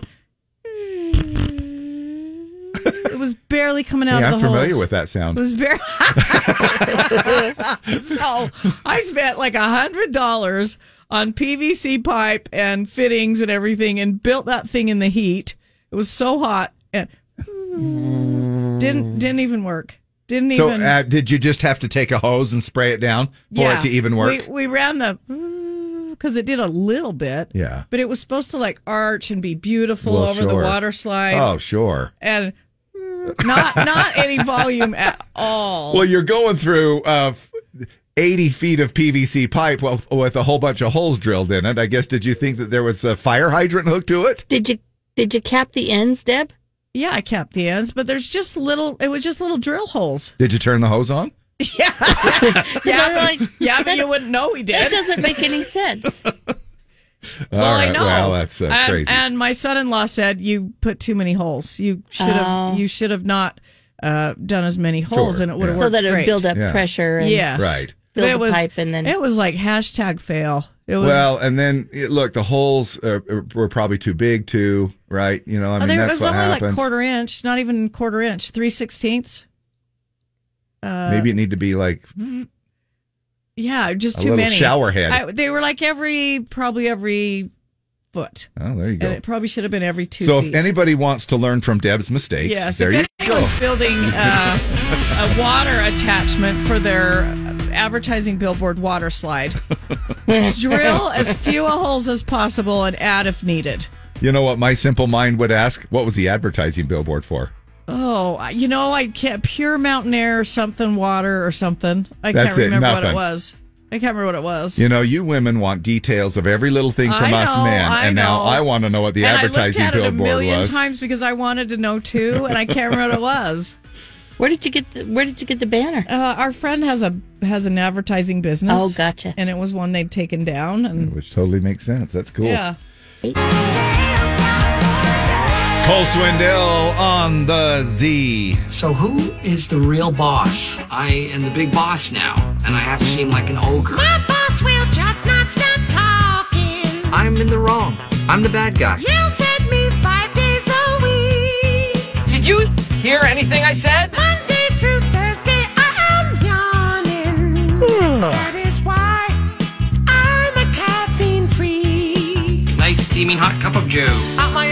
It was barely coming out Hey, of I'm the familiar with that sound. It was very. (laughs) so I spent like a hundred dollars on PVC pipe and fittings and everything, and built that thing in the heat. It was so hot and didn't didn't even work. Didn't So, even. uh, did you just have to take a hose and spray it down for yeah. it to even work? We, we ran the because it did a little bit. Yeah. But it was supposed to like arch and be beautiful Well, over the sure. water slide. oh, sure. And not not any volume at all. Well, you're going through uh, 80 feet of PVC pipe with, with a whole bunch of holes drilled in it. I guess. Did you think that there was a fire hydrant hooked to it? Did you did you cap the ends, Deb? Yeah, I capped the ends, but there's just little. It was just little drill holes. Did you turn the hose on? (laughs) Yeah, (laughs) I'm but, like, yeah, but you wouldn't know we did. That doesn't make any sense. (laughs) All well, I know. Well, that's uh, and, crazy. And my son-in-law said you put too many holes. You should have. Oh. You should have not uh, done as many holes, Sure, and it would have yeah. so that it would build up Yeah. pressure and Yes, Right. Build it the was, pipe and then it was like hashtag fail. It was well, and then it- look, the holes uh, were probably too big too, right? You know, I Oh, mean, they- it was what only happens. like quarter inch, not even quarter inch, three sixteenths. Uh, Maybe it need to be like yeah, just a too many. shower head. I, they were like every probably every foot, oh, there you and go. it probably should have been every two. So feet. if anybody wants to learn from Deb's mistakes, Yes, there if you go. anyone's building uh, a water attachment for their advertising billboard water slide, (laughs) drill as few holes as possible and add if needed. You know what my simple mind would ask? What was the advertising billboard for? Oh, you know, I can't pure mountain air or something, water or something. I That's can't it, remember what it was. I can't remember what it was. You know, you women want details of every little thing from I us know, men, I and now. I want to know what the and advertising I looked at it a billboard million was. times because I wanted to know too, and I can't remember what it was. (laughs) where did you get the where did you get the banner? Uh, our friend has a has an advertising business. Oh, gotcha. And it was one they'd taken down, and Which totally makes sense. That's cool. yeah. Cole Swindell on the Z. So who is the real boss? I am the big boss now, and I have to seem like an ogre. My boss will just not stop talking. I'm in the wrong. I'm the bad guy. Yells at me five days a week. Did you hear anything I said? Monday through Thursday, I am yawning. Hmm. that is why I'm a caffeine freak. Nice steaming hot cup of joe. Out my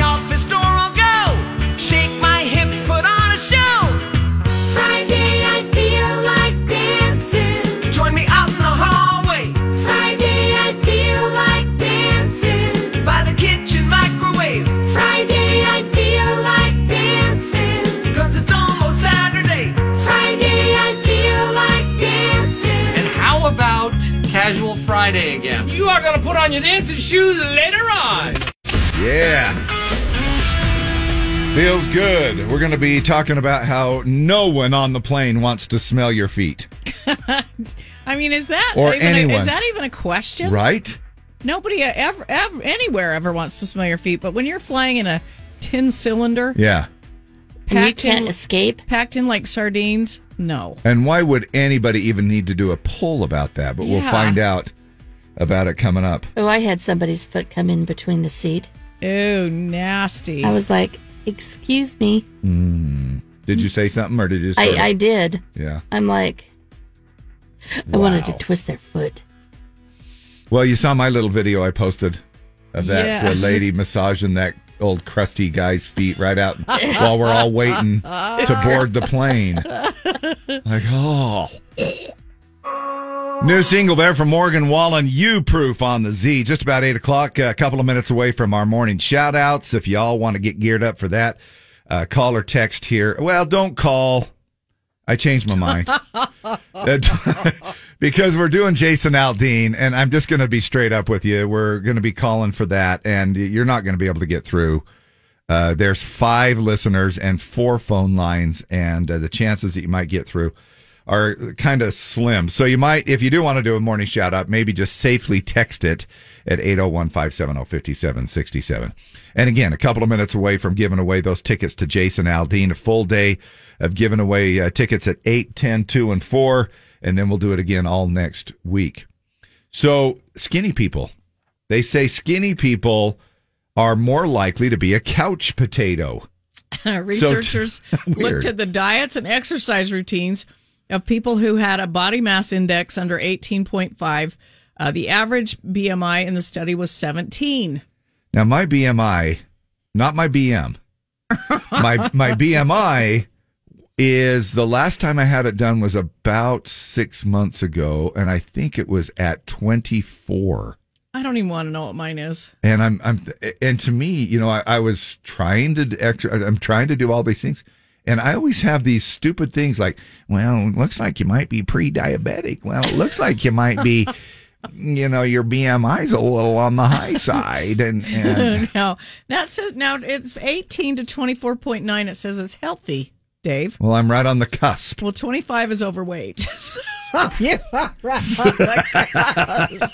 Friday again? You are gonna put on your dancing shoes later on. Yeah. Feels good. We're going to be talking about how no one on the plane wants to smell your feet, (laughs) I mean, is that Or even a, is that even a question? right? Nobody ever, ever anywhere ever wants to smell your feet, but when you're flying in a tin cylinder, Yeah. And you can't in, escape. packed in like sardines, no. And why would anybody even need to do a poll about that? But we'll find out about it coming up. Oh, I had somebody's foot come in between the seat. Oh, nasty. I was like, "Excuse me." Did you say something or did you just I, I did. Yeah. I'm like, I wanted to twist their foot. Well, you saw my little video I posted of that uh, Yes. lady massaging that old crusty guy's feet right out (laughs) while we're all waiting to board the plane. Like, oh. New single there from Morgan Wallen, You Proof on the Z. Just about 8 o'clock, a couple of minutes away from our morning shout outs. If y'all want to get geared up for that, uh, call or text here. Well, don't call. I changed my mind. (laughs) (laughs) Because we're doing Jason Aldean, and I'm just going to be straight up with you. We're going to be calling for that, and you're not going to be able to get through. Uh, there's five listeners and four phone lines, and uh, the chances that you might get through are kind of slim. So you might, if you do want to do a morning shout out, maybe just safely text it at 801 570 5767. And again, a couple of minutes away from giving away those tickets to Jason Aldean, a full day of giving away uh, tickets at 8, 10, 2, and 4. And then we'll do it again all next week. So, skinny people, they say skinny people are more likely to be a couch potato. (laughs) Researchers (laughs) Weird. looked at the diets and exercise routines of people who had a body mass index under 18.5. Uh, the average BMI in the study was 17. Now, my BMI, not my BM, (laughs) my my BMI is the last time I had it done was about six months ago, and I think it was at 24. I don't even want to know what mine is. And I'm I'm and to me, you know, I, I was trying to extra, I'm trying to do all these things. And I always have these stupid things like, well, it looks like you might be pre-diabetic. Well, it looks like you might be, (laughs) you know, your BMI's a little on the high (laughs) side. And, (laughs) and now that says now it's 18 to 24.9. It says it's healthy. Dave. Well, I'm right on the cusp. Well, 25 is overweight. (laughs) (laughs) you are right on the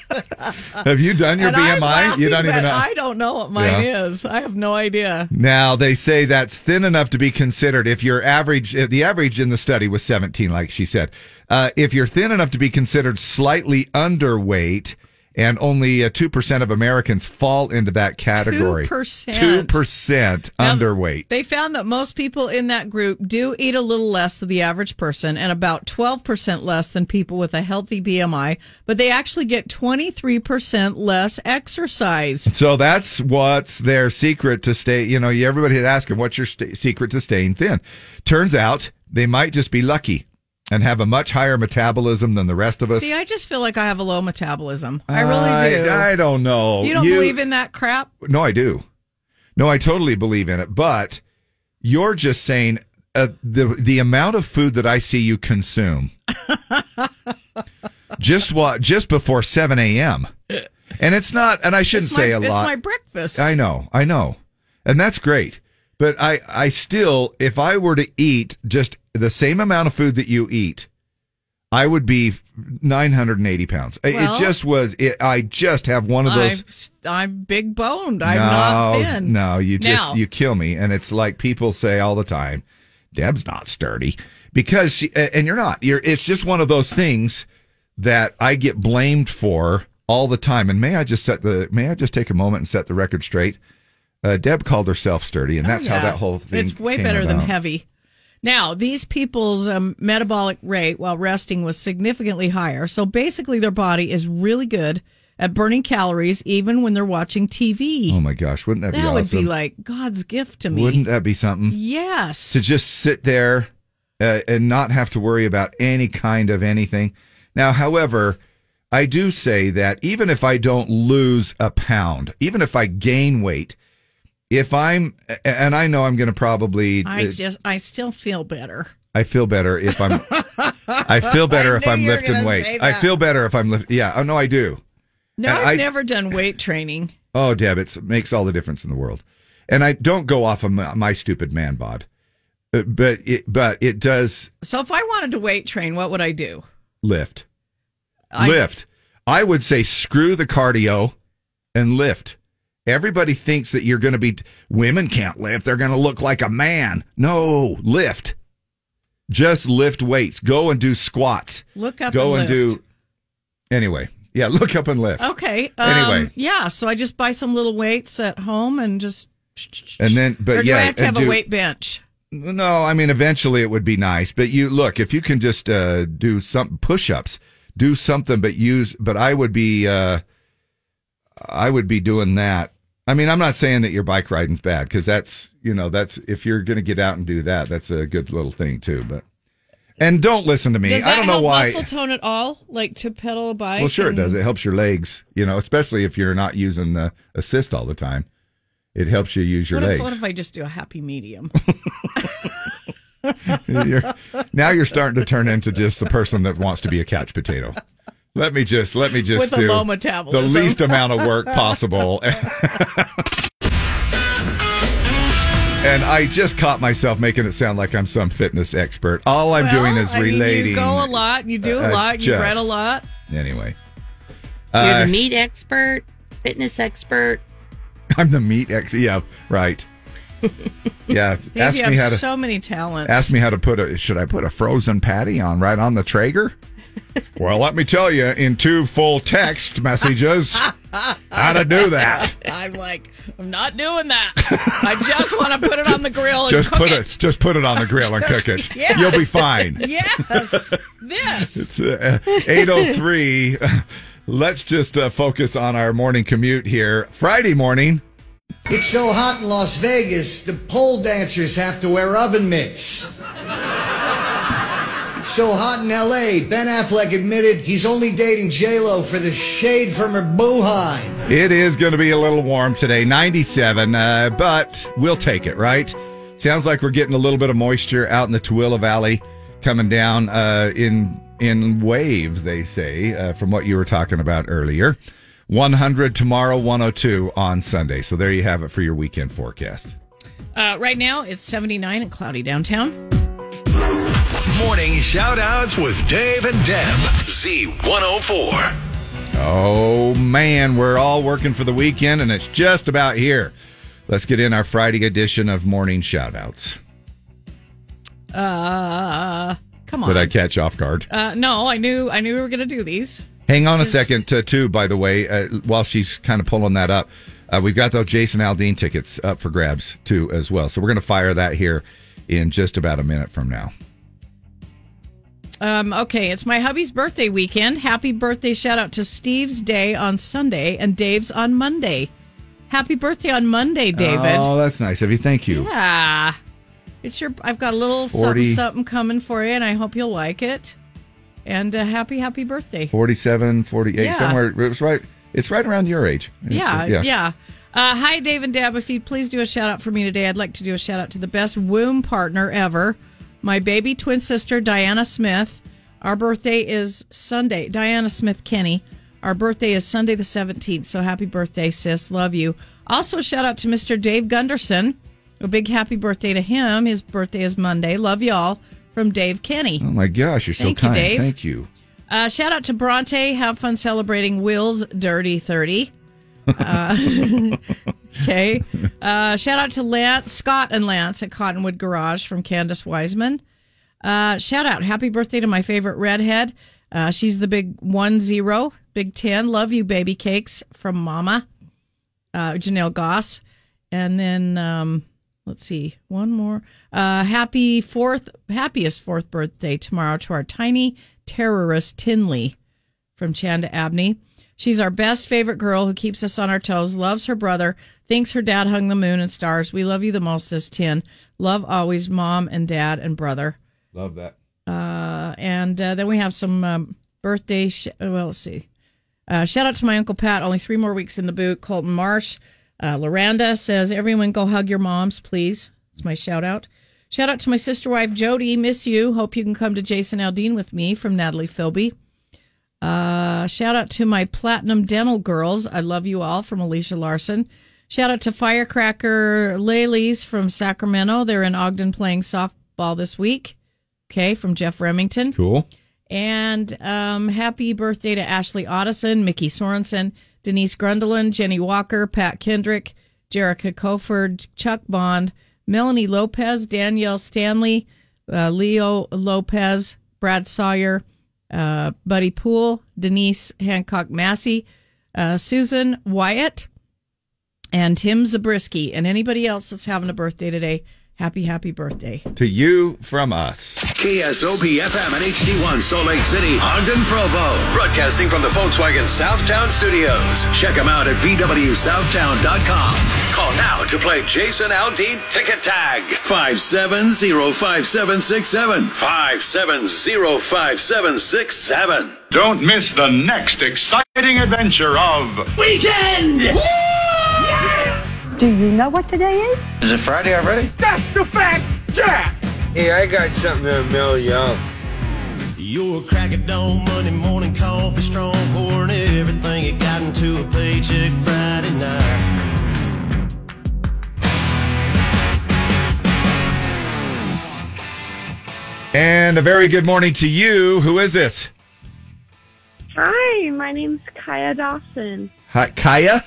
(laughs) Have you done your And BMI? You don't even know. I don't know what mine Yeah. is. I have no idea. Now they say that's thin enough to be considered. If your average, the average in the study was 17, like she said. Uh, if you're thin enough to be considered slightly underweight, and only uh, two percent of Americans fall into that category. 2%. Two percent Now, underweight. They found that most people in that group do eat a little less than the average person and about 12% less than people with a healthy BMI, but they actually get 23% less exercise. So that's what's their secret to stay. You know, everybody had asked them, "What's your st- secret to staying thin?" Turns out they might just be lucky and have a much higher metabolism than the rest of us. See, I just feel like I have a low metabolism. I really do. I, don't know. you don't believe in that crap? No, I do. No, I totally believe in it. But you're just saying uh, the the amount of food that I see you consume (laughs) just what just before seven a.m. And it's not. And I shouldn't It's say my- a it's lot. my breakfast. I know. I know. And that's great. But I I still, if I were to eat just the same amount of food that you eat. I would be 980 pounds. It- Well- it just was. It, I just have one of those. I'm, I'm big boned. I'm not thin. No, you just Now- you kill me, and it's like people say all the time, Deb's not sturdy because she and you're not. You're. It's just one of those things that I get blamed for all the time. And may I just set the may I just take a moment and set the record straight? Uh, Deb called herself sturdy, and that's how Oh, Yeah. that whole thing. It's way better than heavy. Now, these people's um, metabolic rate while resting was significantly higher. So basically, their body is really good at burning calories even when they're watching TV. Oh my gosh, wouldn't that, that be awesome? That would be like God's gift to me. Wouldn't that be something? Yes. to just sit there uh, and not have to worry about any kind of anything. Now, however, I do say that even if I don't lose a pound, even if I gain weight, if I'm, and I know I'm going to probably, I uh, just, I still feel better. I feel better if I'm, I feel better (laughs) I if I'm lifting weights. I feel better if I'm lifting. Yeah. Oh no, I do. No, And I've I- never done weight training. Oh, Deb, it makes all the difference in the world. And I don't go off of my, my stupid man bod, Uh, but it, but it does So if I wanted to weight train, what would I do? lift. I- lift. I would say screw the cardio and lift. Everybody thinks that you're going to be women can't lift. They're going to look like a man. No, lift. Just lift weights. Go and do squats. Look up Go and and, lift. do Anyway, yeah, look up and lift. Okay. Um, Anyway. yeah. So I just buy some little weights at home and just. And then but or do yeah, I have to have a weight bench? No, I mean eventually it would be nice, but you look if you can just uh, do some push-ups, do something, but use. But I would be, uh, I would be doing that. I mean, I'm not saying that your bike riding's bad because that's you know that's if you're going to get out and do that, that's a good little thing too. But and don't listen to me. Does I that don't know help why. muscle tone at all? Like to pedal a bike? Well, sure it does. It helps your legs, you know, especially if you're not using the assist all the time. It helps you use your what legs. If, what if I just do a happy medium? (laughs) You're- now you're starting to turn into just the person that wants to be a couch potato. Let me just let me just With a do low the least amount of work possible. (laughs) and I just caught myself making it sound like I'm some fitness expert. All I'm Well, doing is I mean, relating. you go a lot. You do a uh, lot. You read a lot. Anyway, You're Uh, the meat expert, fitness expert. (laughs) I'm the meat ex. Yeah, right. (laughs) Yeah, ask you me have how to so many talents. ask me how to put a. Should I put a frozen patty on right on the Traeger? (laughs) well, let me tell you in two full text messages how to do that. (laughs) I'm like, I'm not doing that. I just want to put it on the grill and Just cook put it. Just put it on the grill and (laughs) cook it. yes. You'll be fine. Yes, this. It's uh, 803. Let's just uh, focus on our morning commute here. Friday morning. It's so hot in Las Vegas, the pole dancers have to wear oven mitts. It's so hot in LA, Ben Affleck admitted he's only dating J-Lo for the shade from her boohive. It is going to be a little warm today, 97, uh, but we'll take it, right? Sounds like we're getting a little bit of moisture out in the Tooele Valley coming down uh, in in waves, they say, uh, from what you were talking about earlier. 100 tomorrow, 102 on Sunday. So there you have it for your weekend forecast. Uh, right now, it's 79 and cloudy downtown. Morning shout outs with Dave and Deb. Z104. Oh man, we're all working for the weekend and it's just about here. Let's get in our Friday edition of morning shoutouts. Uh, come on. Did I catch off guard? Uh, no, I knew I knew we were going to do these. Hang on a second, uh, too, by the way, uh, while she's kind of pulling that up. Uh, we've got those Jason Aldean tickets up for grabs, too, as well. So we're going to fire that here in just about a minute from now. Um, okay, it's my hubby's birthday weekend. Happy birthday shout out to Steve's day on Sunday and Dave's on Monday. Happy birthday on Monday, David. Oh, that's nice of you. Thank you. Yeah. It's your I've got a little 40. something something coming for you and I hope you'll like it. And uh, happy happy birthday. 47, 48, Yeah. somewhere. It was right. It's right around your age. It's, Yeah, uh, yeah. Uh, hi, Dave and Deb. If you'd please do a shout out for me today, I'd like to do a shout out to the best womb partner ever, my baby twin sister, Diana Smith. Our birthday is Sunday. Diana Smith Kenny. Our birthday is Sunday the 17th. So happy birthday, sis. Love you. Also, shout out to Mr. Dave Gunderson. A big happy birthday to him. His birthday is Monday. Love y'all from Dave Kenny. Oh, my gosh. You're so Thank you, kind. Dave. Thank you. Uh, shout out to Bronte. Have fun celebrating Will's Dirty 30. Uh, (laughs) okay. Uh, shout out to Lance, Scott and Lance at Cottonwood Garage from Candace Wiseman. Uh, shout out. Happy birthday to my favorite redhead. Uh, she's the big one zero, big 10. Love you, baby cakes from Mama, uh, Janelle Goss. And then, um, let's see, one more. Happy fourth, happiest fourth birthday tomorrow to our tiny terrorist Tinley from Chanda Abney. She's our best favorite girl who keeps us on our toes, loves her brother, thinks her dad hung the moon and stars. We love you the most as Tin. Love always mom and dad and brother. Love that. Uh, and uh, then we have some um, birthday. Sh- well, let's see. Uh, shout out to my uncle Pat. Only three more weeks in the boot. Colton Marsh. Uh, Loranda says, "Everyone, go hug your moms, please." It's my shout out. Shout out to my sister wife Jody. Miss you. Hope you can come to Jason Aldean with me from Natalie Philby. Uh, shout out to my platinum dental girls. I love you all from Alicia Larson. Shout out to Firecracker Lalies from Sacramento. They're in Ogden playing softball this week. Okay, from Jeff Remington. Cool. And um, happy birthday to Ashley Otteson, Mickey Sorensen, Denise Grundlin, Jenny Walker, Pat Kendrick, Jerica Coford, Chuck Bond, Melanie Lopez, Danielle Stanley, uh, Leo Lopez, Brad Sawyer, uh, Buddy Poole, Denise Hancock Massey, uh, Susan Wyatt, and Tim Zabriskie, and anybody else that's having a birthday today. Happy, happy birthday. To you from us. KSOP FM and HD1 Salt Lake City, Ogden, Provo. Broadcasting from the Volkswagen Southtown Studios. Check them out at VWSouthtown.com. Call now to play Jason Aldean Ticket Tag. 5705767. 5705767. Don't miss the next exciting adventure of Weekend! Do you know what today is? Is it Friday already? That's the fact, Jack! Hey, I got something to mail you out. You're a crack of dawn, Monday morning coffee, strong pouring everything you got into a paycheck Friday night. And a very good morning to you. Who is this? Hi, my name's Kaiya Dawson. Hi, Kaiya?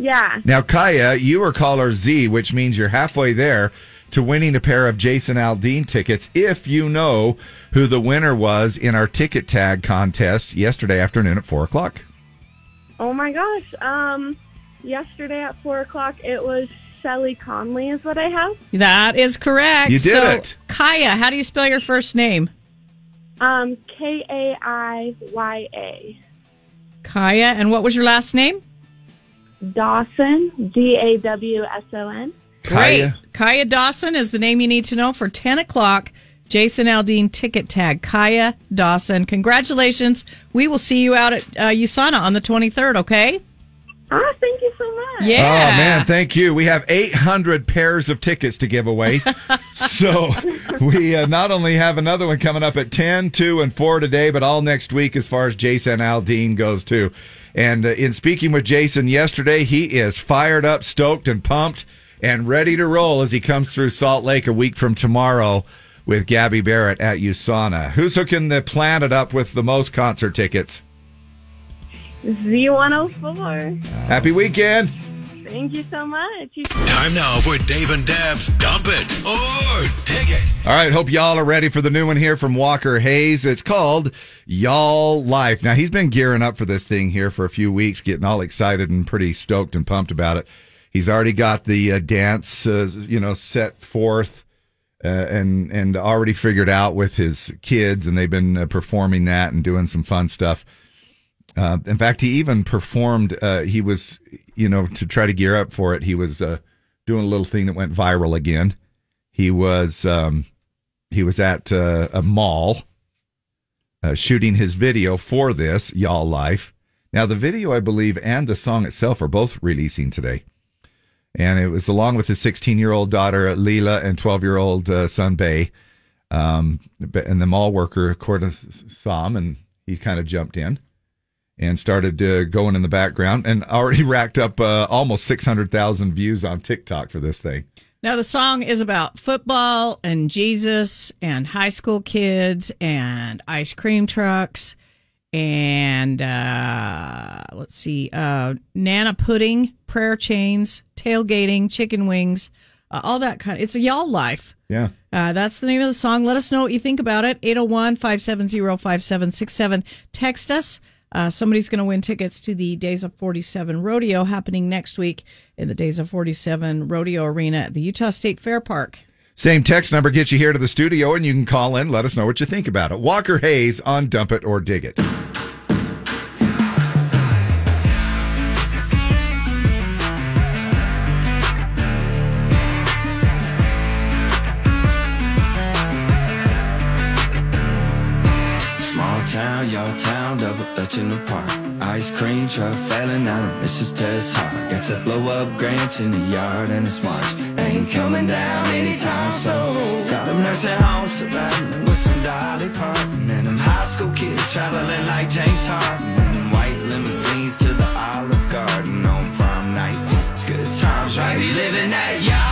Yeah. Now, Kaiya, you are caller Z, which means you're halfway there to winning a pair of Jason Aldean tickets if you know who the winner was in our ticket tag contest yesterday afternoon at 4 o'clock. Oh my gosh. Um, yesterday at four o'clock, it was Shelly Conley, is what I have. That is correct. You did so, it. Kaiya, how do you spell your first name? Um, K A I Y A. Kaiya, and what was your last name? Dawson, D A W S O N. Great. Kaiya Dawson is the name you need to know for 10 o'clock. Jason Aldean ticket tag. Kaiya Dawson. Congratulations. We will see you out at uh, USANA on the 23rd, okay? Ah, thank you so much. Yeah. Oh, man, thank you. We have 800 pairs of tickets to give away. (laughs) so we uh, not only have another one coming up at 10, 2, and 4 today, but all next week as far as Jason Aldean goes, too. And uh, in speaking with Jason yesterday, he is fired up, stoked, and pumped and ready to roll as he comes through Salt Lake a week from tomorrow. with Gabby Barrett at USANA. Who's hooking the planet up with the most concert tickets? Z104. Happy weekend. Thank you so much. Time now for Dave and Dab's Dump It or Dig It. All right, hope y'all are ready for the new one here from Walker Hayes. It's called Y'all Life. Now, he's been gearing up for this thing here for a few weeks, getting all excited and pretty stoked and pumped about it. He's already got the uh, dance, uh, you know, set forth uh, and and already figured out with his kids, and they've been uh, performing that and doing some fun stuff. Uh, in fact, he even performed. Uh, he was, you know, to try to gear up for it. He was uh, doing a little thing that went viral again. He was um, he was at uh, a mall uh, shooting his video for this y'all life. Now, the video, I believe, and the song itself are both releasing today, and it was along with his 16 year old daughter Lela and 12 year old uh, son Bay. Um, and the mall worker, course, saw him, and he kind of jumped in and started uh, going in the background and already (laughs) racked up uh, almost 600,000 views on TikTok for this thing. Now, the song is about football and Jesus and high school kids and ice cream trucks and uh, let's see, uh, Nana pudding, prayer chains, tailgating, chicken wings, uh, all that kind of. It's a y'all life. Yeah. Uh, that's the name of the song. Let us know what you think about it. 801 570 5767. Text us. Uh, somebody's going to win tickets to the Days of 47 rodeo happening next week in the Days of 47 rodeo arena at the Utah State Fair Park. Same text number gets you here to the studio, and you can call in. Let us know what you think about it. Walker Hayes on Dump It or Dig It. Your town, double dutching apart. Ice cream truck failing out of Mrs. Tess Hart. Got to blow up Grants in the yard and it's March. Ain't coming down anytime soon. Got them nursing homes to battling with some Dolly Parton. And them high school kids traveling like James Harden. And them white limousines to the Olive Garden on prom night. It's good times, right? We living that y'all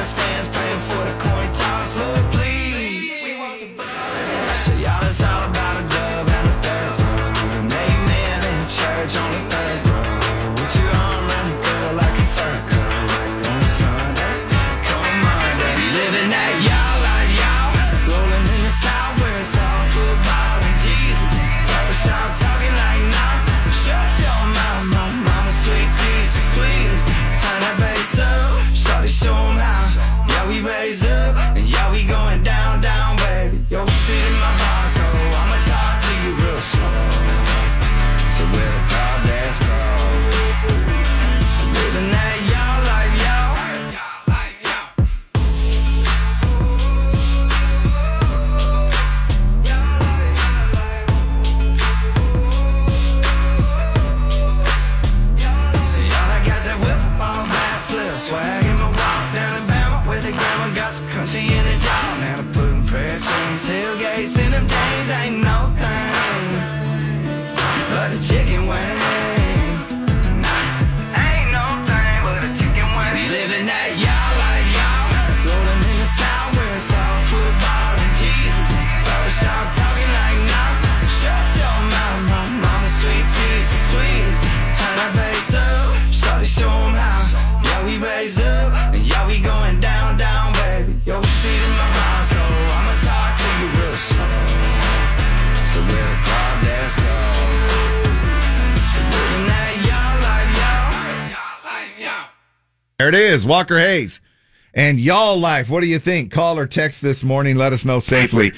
the stands praying for is, Walker Hayes. And y'all life, what do you think? Call or text this morning. Let us know safely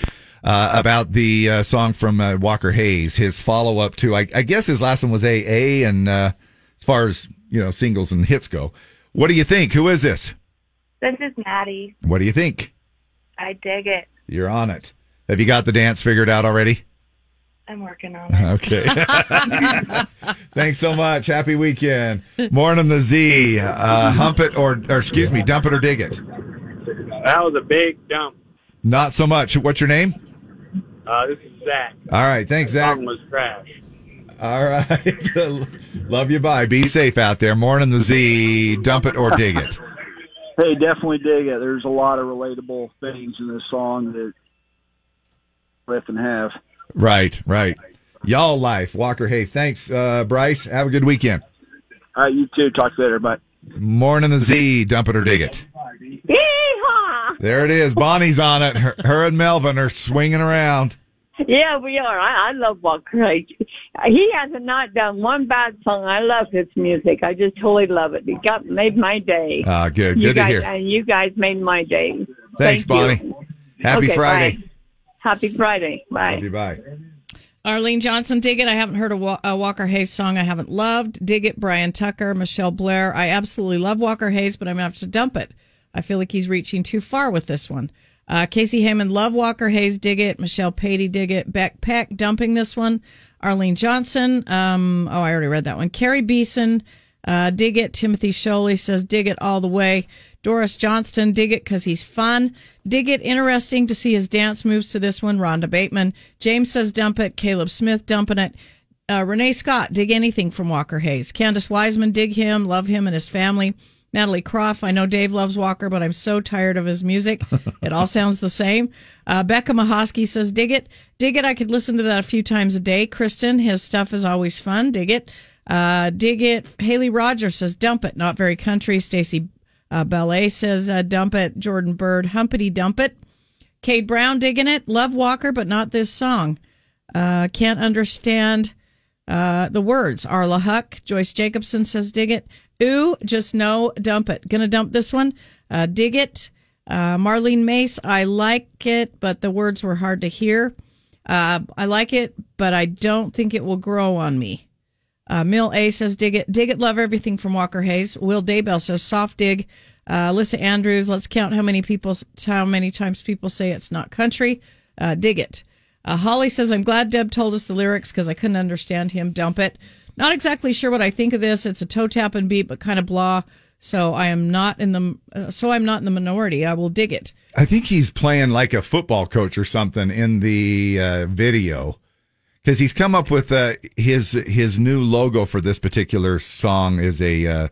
uh, about the uh, song from uh, Walker Hayes, his follow up to, I, I guess his last one was AA. And uh, as far as, you know, singles and hits go, what do you think? Who is this? This is Maddie. What do you think? I dig it. You're on it. Have you got the dance figured out already? I'm working on it. Okay. (laughs) (laughs) Thanks so much. Happy weekend. Morning the Z. Uh, hump it or, or excuse me, dump it or dig it. That was a big dump. Not so much. What's your name? Uh, this is Zach. All right. Thanks, Zach. Song was trash. All right. (laughs) Love you. Bye. Be safe out there. Morning the Z. Dump it or dig it. Hey, definitely dig it. There's a lot of relatable things in this song that riff and have. Right. Right. Y'all life. Walker Hayes. Thanks, uh, Bryce. Have a good weekend. All right, you too. Talk later. Bye. Morning the Z. Dump it or dig it. Yeehaw! There it is. Bonnie's on it. Her, her and Melvin are swinging around. Yeah, we are. I, I love Walker Hayes. He has not not done one bad song. I love his music. I just totally love it. He got made my day. Ah, good. you Good to guys, hear. And you guys made my day. Thanks, Thank Bonnie. you. Happy Okay, Friday. bye. Happy Friday. Bye. Love you. Bye. Arlene Johnson, dig it. I haven't heard a, Wa- a Walker Hayes song I haven't loved. Dig it. Brian Tucker, Michelle Blair. I absolutely love Walker Hayes, but I'm going to have to dump it. I feel like he's reaching too far with this one. Uh, Casey Heyman, love Walker Hayes, dig it. Michelle Patey, dig it. Beck Peck, dumping this one. Arlene Johnson, um, oh, I already read that one. Carrie Beeson, uh, dig it. Timothy Sholey says, dig it all the way. Doris Johnston, dig it because he's fun. Dig it, interesting to see his dance moves to this one. Rhonda Bateman. James says, dump it. Caleb Smith, dumping it. Uh, Renee Scott, dig anything from Walker Hayes. Candace Wiseman, dig him, love him and his family. Natalie Croft, I know Dave loves Walker, but I'm so tired of his music. (laughs) it all sounds the same. Uh, Becca Mahosky says, dig it. Dig it. I could listen to that a few times a day. Kristen, his stuff is always fun. Dig it. Uh, dig it. Haley Rogers says, dump it. Not very country. Stacy uh, Ballet says, uh, dump it. Jordan Bird, humpity dump it. Cade Brown digging it. Love Walker, but not this song. Uh, can't understand uh, the words. Arla Huck, Joyce Jacobson says, dig it. Ooh, just no, dump it. Gonna dump this one. Uh, dig it. Uh, Marlene Mace, I like it, but the words were hard to hear. Uh, I like it, but I don't think it will grow on me. Uh, Mill A says, dig it. Dig it, love everything from Walker Hayes. Will Daybell says, soft dig. Uh, Alyssa Andrews, let's count how many people, how many times people say it's not country. Uh, dig it. Uh, Holly says, I'm glad Deb told us the lyrics because I couldn't understand him. Dump it. Not exactly sure what I think of this. It's a toe tapping beat, but kind of blah. So I am not in the, uh, so I'm not in the minority. I will dig it. I think he's playing like a football coach or something in the uh, video because he's come up with uh, his his new logo for this particular song is a uh,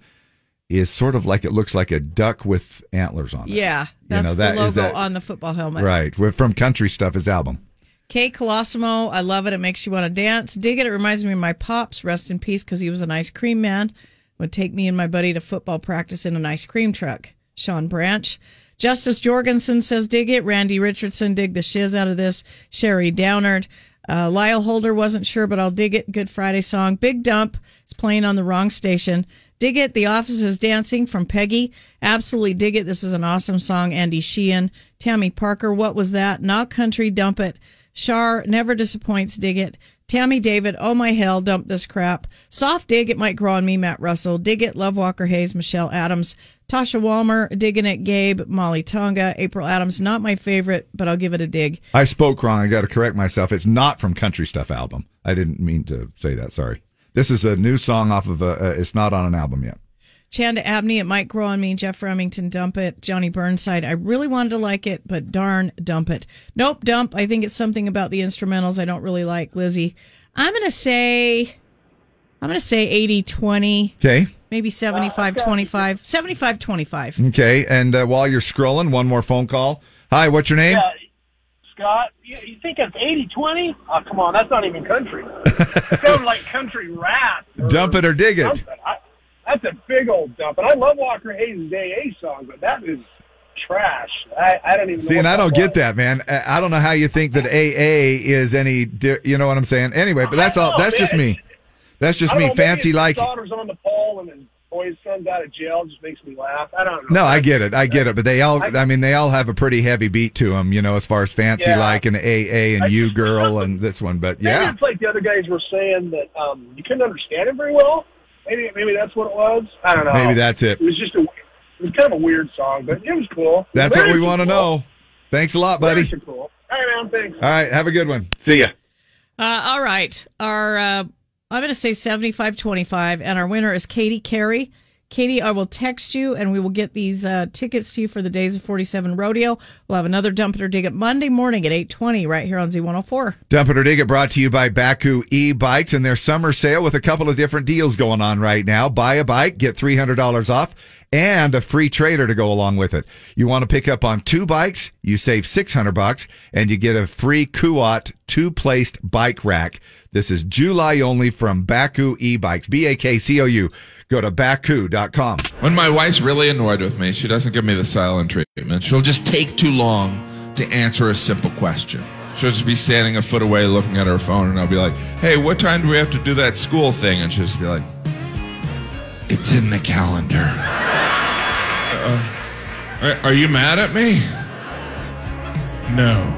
is sort of like it looks like a duck with antlers on it. Yeah, You that's know, that the logo that- on the football helmet. Right, from Country Stuff, his album. Kay Colosimo, I love it. It makes you want to dance. Dig it. It reminds me of my pops. Rest in peace, because he was an ice cream man. Would take me and my buddy to football practice in an ice cream truck. Sean Branch. Justice Jorgensen says, dig it. Randy Richardson, dig the shiz out of this. Sherry Downard. Uh, Lyle Holder wasn't sure, but I'll dig it. Good Friday song. Big Dump is playing on the wrong station. Dig it. The Office is Dancing from Peggy. Absolutely dig it. This is an awesome song. Andy Sheehan. Tammy Parker. What was that? Not country. Dump it. Shar never disappoints. Dig it. Tammy David. Oh my hell. Dump this crap. Soft dig. It might grow on me. Matt Russell. Dig it. Love Walker Hayes. Michelle Adams. Tasha Walmer. Digging it. Gabe. Molly Tonga. April Adams. Not my favorite, but I'll give it a dig. I spoke wrong. I got to correct myself. It's not from Country Stuff album. I didn't mean to say that. Sorry. This is a new song off of a. Uh, it's not on an album yet. Chanda Abney, it might grow on me. Jeff Remington, dump it. Johnny Burnside, I really wanted to like it, but darn, dump it. Nope, dump. I think it's something about the instrumentals I don't really like. Lizzie, I'm going to say, I'm going to say 80 20, Okay. Maybe 75 25. 75 25. Okay. And uh, while you're scrolling, one more phone call. Hi. What's your name? Yeah, Scott, you, you think it's 80-20? Oh, come on, that's not even country. it sounds like country rap. Dump it or dig it. I, that's a big old dump. And I love Walker Hayes' AA song, but that is trash. I, I don't even See, know and I don't that get that, man. I I don't know how you think that AA is any, di- you know what I'm saying? Anyway, but that's all. I know, That's just man. me. That's just me. know, Fancy his like. daughter's on the pole and his boy's son's out of jail just makes me laugh. I don't know. No, I get it. I get it. But they all, I mean, they all have a pretty heavy beat to them, you know, as far as fancy Yeah. like and AA and you girl and this one. But Maybe yeah, it's like the other guys were saying that um, you couldn't understand him very well. Maybe maybe that's what it was. I don't know. Maybe that's it. It was just a it was kind of a weird song, but it was cool. that's what we want to cool. know. Thanks a lot, buddy. Cool. All right, man. Thanks. All right. Have a good one. See ya. Uh, all right. Our uh, I'm going to say 7525, and our winner is Katie Carey. Katie, I will text you, and we will get these uh, tickets to you for the Days of 47 Rodeo. We'll have another Dump It or Dig It Monday morning at 820 right here on Z104. Dump It or Dig It brought to you by Bakcou e-bikes and their summer sale with a couple of different deals going on right now. Buy a bike, get $300 off and a free trailer to go along with it. You want to pick up on two bikes, you save 600 bucks and you get a free Kuat two-placed bike rack. This is July only from Bakcou e-bikes, B-A-K-C-O-U. Go to bakcou.com. When my wife's really annoyed with me, she doesn't give me the silent treatment. She'll just take too long to answer a simple question. She'll just be standing a foot away looking at her phone, and I'll be like, hey, what time do we have to do that school thing? And she'll just be like, it's in the calendar. Uh, are, are you mad at me? No.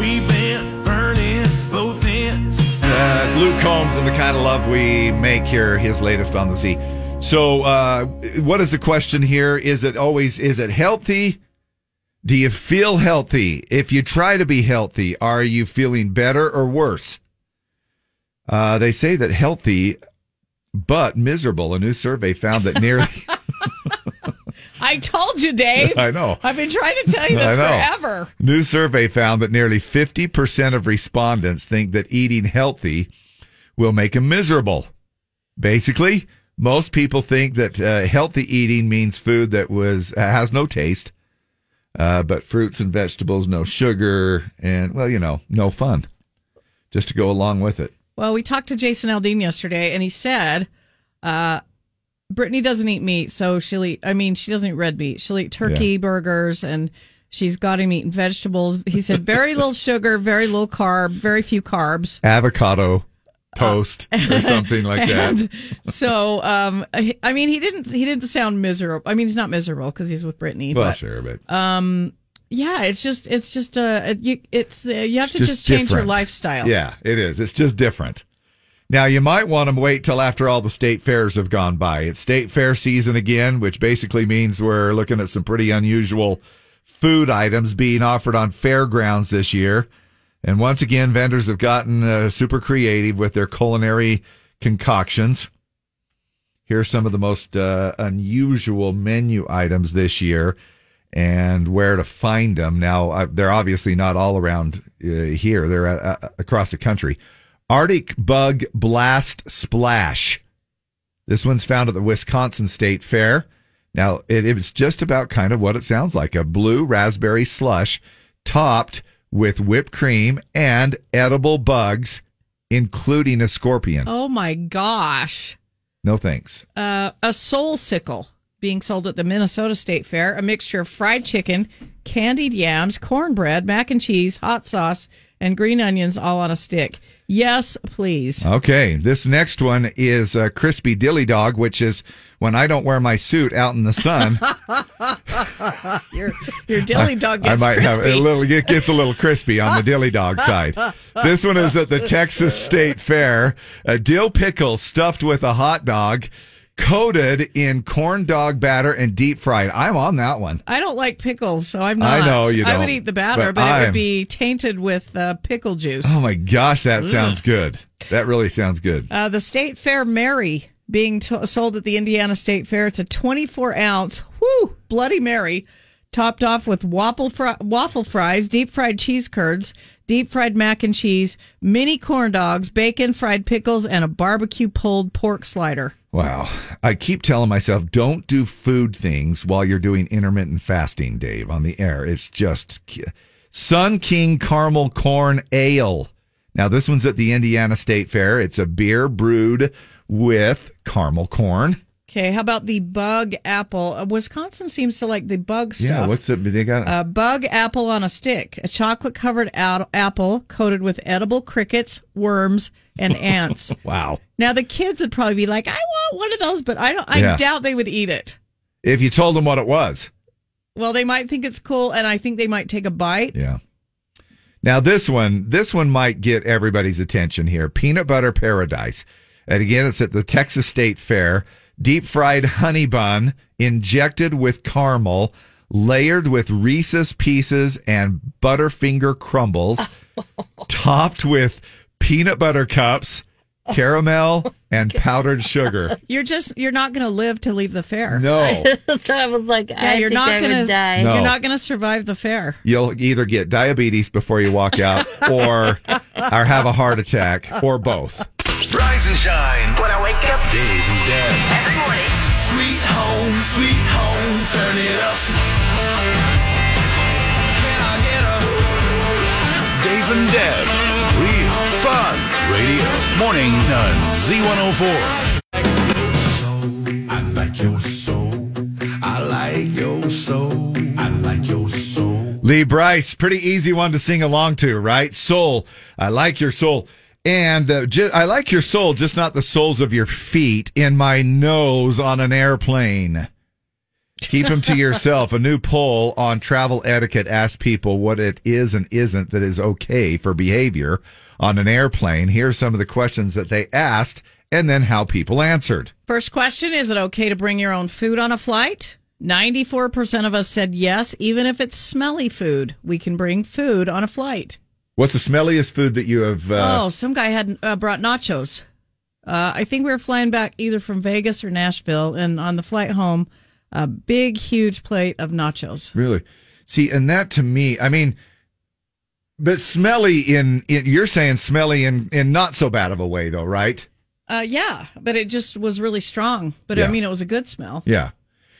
We've been burning both ends. Uh, it's Luke Combs and the kind of love we make here, his latest on the Z. So, uh, what is the question here? Is it always, is it healthy? Do you feel healthy? If you try to be healthy, are you feeling better or worse? Uh, they say that healthy but miserable. A new survey found that nearly, (laughs) (laughs) I told you, Dave. I know. I've been trying to tell you this forever. New survey found that nearly 50% of respondents think that eating healthy will make them miserable. Basically, most people think that uh, healthy eating means food that was uh, has no taste, uh, but fruits and vegetables, no sugar, and well, you know, no fun. Just to go along with it. Well, we talked to Jason Aldean yesterday, and he said, uh, Brittany doesn't eat meat, so she'll eat, I mean, she doesn't eat red meat. She'll eat turkey, Yeah. burgers, and she's got him eating vegetables. He said, very little (laughs) sugar, very little carb, very few carbs. Avocado toast or (laughs) something like that. So, um, I I mean, he didn't, he didn't sound miserable. I mean, he's not miserable because he's with Brittany. Well, but, sure, but um, yeah, it's just, it's just, uh, it- you, it's, uh, you have It's to just, change your lifestyle. Yeah, it is. It's just different. Now, you might want to wait till after all the state fairs have gone by. It's state fair season again, which basically means we're looking at some pretty unusual food items being offered on fairgrounds this year. And once again, vendors have gotten uh, super creative with their culinary concoctions. Here are some of the most uh, unusual menu items this year and where to find them. Now, uh, they're obviously not all around uh, here, they're uh, uh, across the country. Arctic Bug Blast Splash. This one's found at the Wisconsin State Fair. Now, it, it's just about kind of what it sounds like a blue raspberry slush topped with whipped cream and edible bugs, including a scorpion. Oh my gosh. No thanks. uh, a soul sickle being sold at the Minnesota State Fair, a mixture of fried chicken, candied yams, cornbread, mac and cheese, hot sauce, and green onions all on a stick. Yes, please. Okay, this next one is uh, crispy dilly dog, which is when I don't wear my suit out in the sun. (laughs) your your dilly dog I gets might have a crispy. little. It gets a little crispy on the dilly dog (laughs) side. This one is at the Texas State Fair. A dill pickle stuffed with a hot dog, coated in corn dog batter and deep fried. I'm on that one. I don't like pickles, so I'm not. I know you don't. I would eat the batter, but but, it would be tainted with uh, pickle juice. Oh my gosh, that Ugh. sounds good. That really sounds good. Uh, the State Fair Mary being t- sold at the Indiana State Fair. It's a 24 ounce, whoo, Bloody Mary, topped off with waffle, fri- waffle fries, deep fried cheese curds, deep fried mac and cheese, mini corn dogs, bacon, fried pickles, and a barbecue pulled pork slider. Wow. I keep telling myself, don't do food things while you're doing intermittent fasting, Dave, on the air. It's just Sun King Caramel Corn Ale. Now, this one's at the Indiana State Fair. It's a beer brewed with caramel corn, Okay, how about the bug apple? Uh, Wisconsin seems to like the bug stuff. Yeah, what's it? They got A bug apple on a stick, a chocolate covered out- apple coated with edible crickets, worms, and (laughs) ants. wow. now the kids would probably be like, "I want one of those," but I don't. I Yeah. doubt they would eat it. If you told them what it was. Well, they might think it's cool, and I think they might take a bite. Yeah. Now this one, this one might get everybody's attention here. Peanut butter paradise, and again, it's at the Texas State Fair. Deep fried honey bun injected with caramel, layered with Reese's pieces and Butterfinger crumbles, (laughs) topped with peanut butter cups, oh caramel, and powdered sugar. (laughs) You're just you're not going to live to leave the fair. No. (laughs) so I was like, Yeah, I you're think not I going to die. No. You're not going to survive the fair. You'll either get diabetes before you walk out, or or have a heart attack, or both. Rise and shine. When I wake up Dave and Deb. every morning. Sweet home, sweet home, turn it up. Can I get a Dave and Deb. Real fun radio. Mornings on Z104. I like your soul. I like your soul. I like your soul. Lee Brice, pretty easy one to sing along to, right? Soul. I like your soul. And uh, ju- I like your soul, just not the soles of your feet in my nose on an airplane. Keep them to yourself. A new poll on travel etiquette asks people what it is and isn't that is okay for behavior on an airplane. Here are some of the questions that they asked and then how people answered. First question Is it okay to bring your own food on a flight? 94% of us said yes, even if it's smelly food. We can bring food on a flight. What's the smelliest food that you have? Uh, oh, some guy had uh, brought nachos. Uh, I think we were flying back either from Vegas or Nashville, and on the flight home, a big, huge plate of nachos. Really? See, and that to me, I mean, but smelly in, in you're saying smelly in, in not so bad of a way though, right? Uh, yeah, but it just was really strong. But I mean, it was a good smell. Yeah.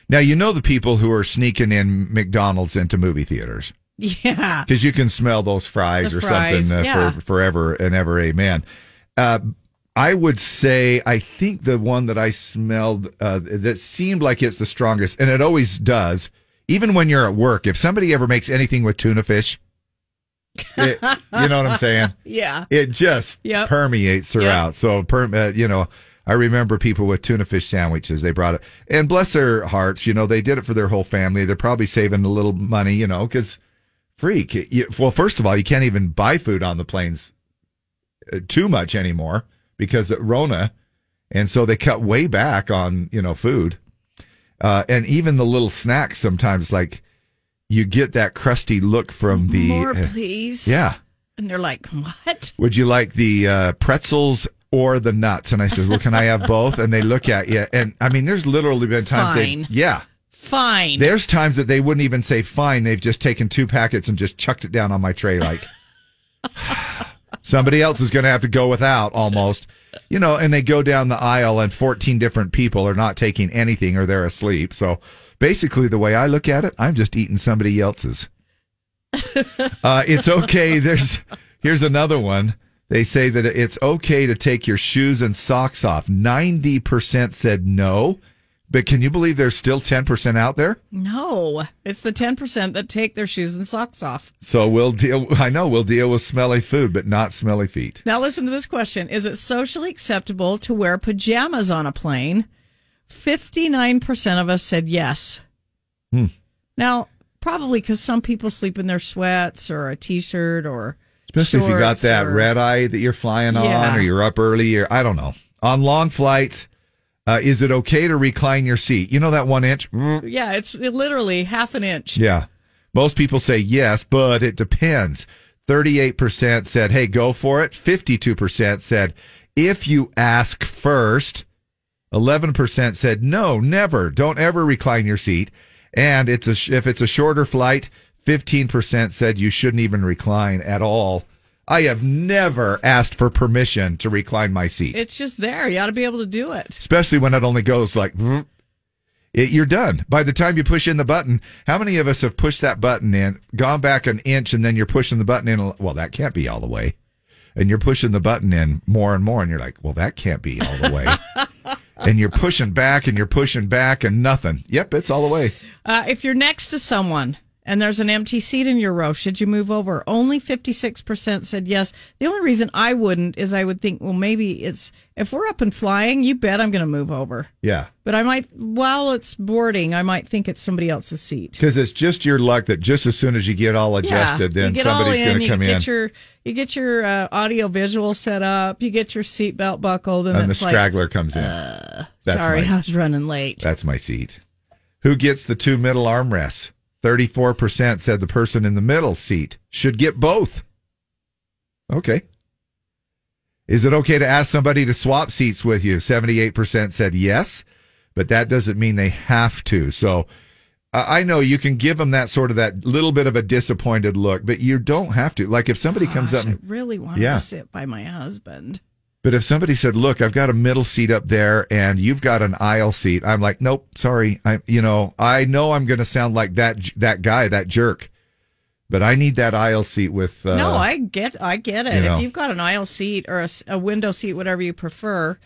Now, you know the people who are sneaking in McDonald's into movie theaters (laughs) Yeah. because you can smell those fries The or fries, something uh, yeah. for forever and ever. Amen. Uh, I would say, I think the one that I smelled uh, that seemed like it's the strongest, and it always does, even when you're at work, if somebody ever makes anything with tuna fish, (laughs) it, you know what I'm saying? Yeah. It just Yep. permeates throughout. So, per, uh, you know, I remember people with tuna fish sandwiches. They brought it, and bless their hearts, you know, they did it for their whole family. They're probably saving a little money, you know, because freak. You, well, first of all, you can't even buy food on the planes uh, too much anymore because of Rona, and so they cut way back on you know food, uh, and even the little snacks sometimes like you get that crusty look from the More, uh, yeah. And they're like, what? Would you like the uh, pretzels or the nuts? And I said, well, can I have both? And they look at you. And I mean, there's literally been times Fine. they, yeah, Fine. there's times that they wouldn't even say fine. They've just taken two packets and just chucked it down on my tray. Like (sighs) somebody else is going to have to go without almost, you know, and they go down the aisle and 14 different people are not taking anything or they're asleep. So basically the way I look at it, I'm just eating somebody else's. (laughs) Uh, it's okay. There's here's another one. They say that it's okay to take your shoes and socks off. Ninety percent said no, but can you believe there's still ten percent out there? No, it's the 10% that take their shoes and socks off. So we'll deal. (laughs) I know we'll deal with smelly food, but not smelly feet. Now, listen to this question Is it socially acceptable to wear pajamas on a plane? 59% of us said yes. Hmm. Now, probably because some people sleep in their sweats or a t shirt or. Especially if you got that or- red eye that you're flying on, Yeah. or you're up early, or I don't know. On long flights, uh, is it okay to recline your seat? You know that one inch. Yeah, it's literally half an inch. Yeah. Most people say yes, but it depends. 38% said, hey, go for it. 52% said, if you ask first. 11% said, no, never. Don't ever recline your seat. And it's a, if it's a shorter flight, 15% said you shouldn't even recline at all. I have never asked for permission to recline my seat It's just there. You ought to be able to do it. especially when it only goes like it, you're done by the time you push in the button how many of us have pushed that button in gone back an inch and then you're pushing the button in well that can't be all the way and you're pushing the button in more and more and you're like well that can't be all the way (laughs) and you're pushing back and you're pushing back and nothing. Yep, it's all the way. Uh, if you're next to someone and there's an empty seat in your row, should you move over? Only 56% said yes. The only reason I wouldn't is I would think, well, maybe it's, if we're up and flying, you bet I'm going to move over. Yeah. But I might, while it's boarding, I might think it's somebody else's seat. Because it's just your luck that just as soon as you get all adjusted, you then somebody's going to come get in. Your, you get your uh, audio visual set up, you get your seatbelt buckled, and, and the it's like, straggler comes in. uh, sorry, my- I was running late. That's my seat. Who gets the two middle armrests? 34% said the person in the middle seat should get both. Okay. Is it okay to ask somebody to swap seats with you? 78% said yes, but that doesn't mean they have to. So uh, I know you can give them that sort of that little bit of a disappointed look, but you don't have to. Like if somebody comes up and I really wanted Yeah. to sit by my husband. But if somebody said, "Look, I've got a middle seat up there, and you've got an aisle seat," I'm like, "Nope, sorry. I, you know, I know I'm going to sound like that that guy, that jerk, but I need that aisle seat with." Uh, no, I get, I get it. you know. If you've got an aisle seat or a window seat, whatever you prefer,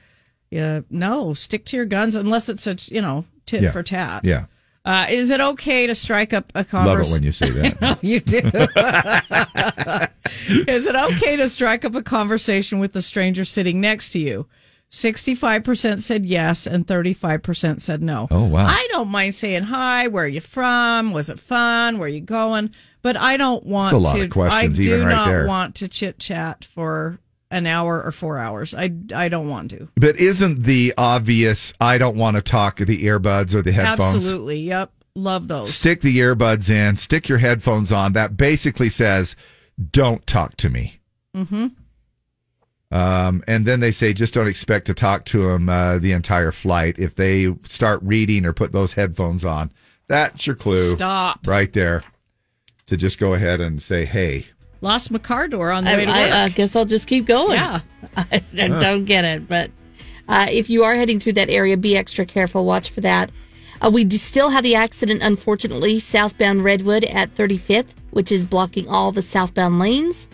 yeah, no, stick to your guns unless it's a, you know, tit Yeah. for tat. Yeah, Uh, is it okay to strike up a conversation? love it when you say that. (laughs) you do. (laughs) Is it okay to strike up a conversation with the stranger sitting next to you? 65% said yes and 35% said no. Oh, wow. I don't mind saying hi, where are you from? Was it fun? Where are you going? But I don't want It's a lot to of questions I do even right not there. want to chit chat for an hour or 4 hours. I I don't want to. but isn't the obvious? I don't want to talk the earbuds or the headphones. Absolutely. Yep. Love those. Stick the earbuds in. Stick your headphones on. That basically says, "Don't talk to me." Mm-hmm. Um, and then they say just don't expect to talk to them uh, the entire flight. If they start reading or put those headphones on, that's your clue. Stop. right there to just go ahead and say, "Hey, Lost my car door on the I, way to work. I, I guess I'll just keep going. Yeah. (laughs) I don't get it, but uh, if you are heading through that area, be extra careful. Watch for that. Uh, we still have the accident, unfortunately, southbound Redwood at 35th, which is blocking all the southbound lanes.